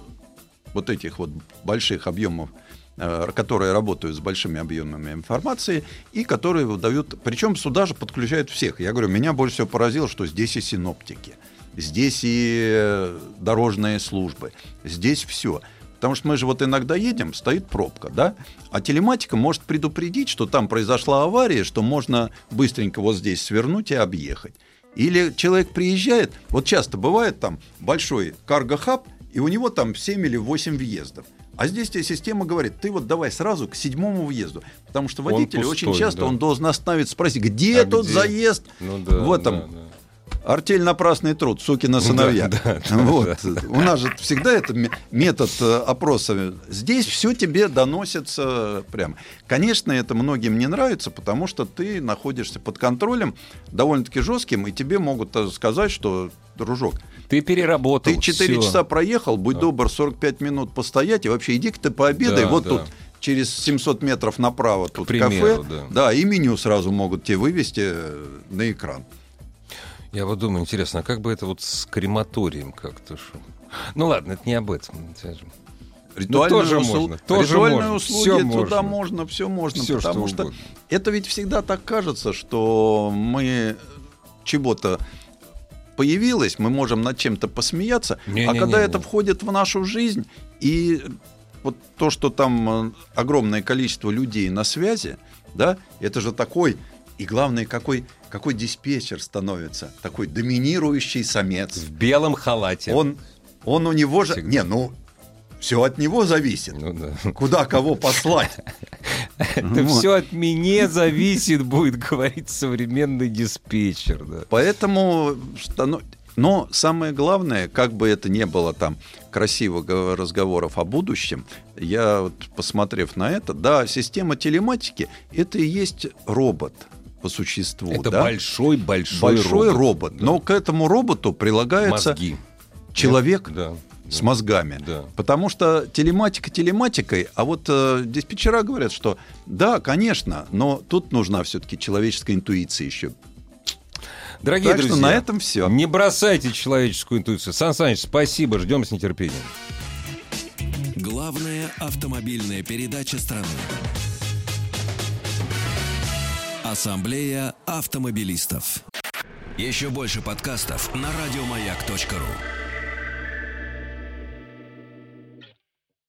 вот этих вот больших объемов, э, которые работают с большими объемами информации и которые выдают, причем сюда же подключают всех. Я говорю, меня больше всего поразило, что здесь и синоптики, здесь и э, дорожные службы, здесь все. Потому что мы же вот иногда едем, стоит пробка, да? А телематика может предупредить, что там произошла авария, что можно быстренько вот здесь свернуть и объехать. Или человек приезжает, вот часто бывает там большой карго-хаб, и у него там 7 или 8 въездов. А здесь тебе система говорит, ты вот давай сразу к седьмому въезду. Потому что водитель пустой, очень часто да. он должен остановиться, спросить, где А тут где? заезд? Ну да. в этом да, да. Артель напрасный труд, сукина сыновья. Да, да, да, вот. да. У нас же всегда это ме- метод э, опроса. Здесь все тебе доносится прямо. Конечно, это многим не нравится, потому что ты находишься под контролем довольно-таки жестким, и тебе могут э, сказать, что, дружок, Ты переработал. ты 4 всё. часа проехал, будь добр 45 минут постоять, и вообще иди-ка ты пообедай, Да, вот да. тут через 700 метров направо тут примеру, кафе. да. и меню сразу могут тебе вывести э, на экран. Я вот думаю, интересно, а как бы это вот с крематорием как-то? шо? Ну ладно, это не об этом. Это же- Ритуальные, тоже усл- можно, тоже ритуальные можно, услуги, всё туда можно. можно, все можно, что потому что, угодно. это ведь всегда так кажется, что мы чего-то появилось, мы можем над чем-то посмеяться, а Не-не-не-не. когда это входит в нашу жизнь, и вот то, что там э, огромное количество людей на связи, да, это же такой, и главное, какой, какой диспетчер становится, такой доминирующий самец. В белом халате. Он, он у него же... Всегда. Не, ну, все от него зависит. Ну да. Куда кого послать? <laughs> Это все от меня зависит, будет говорить современный диспетчер. Поэтому... стано- Но самое главное, как бы это ни было там красивых разговоров о будущем, я вот посмотрев на это, да, система телематики это и есть робот по существу. Это да? большой-большой большой робот. Да. Но к этому роботу прилагается Мозги. человек Да. с мозгами. Да. Потому что телематика телематикой, а вот э, диспетчера говорят, что да, конечно, но тут нужна все-таки человеческая интуиция еще. Дорогие Так что друзья, на этом все. не бросайте человеческую интуицию. Сан Саныч, спасибо, ждем с нетерпением. Главная автомобильная передача страны. Ассамблея автомобилистов. Еще больше подкастов на радиомаяк.ру.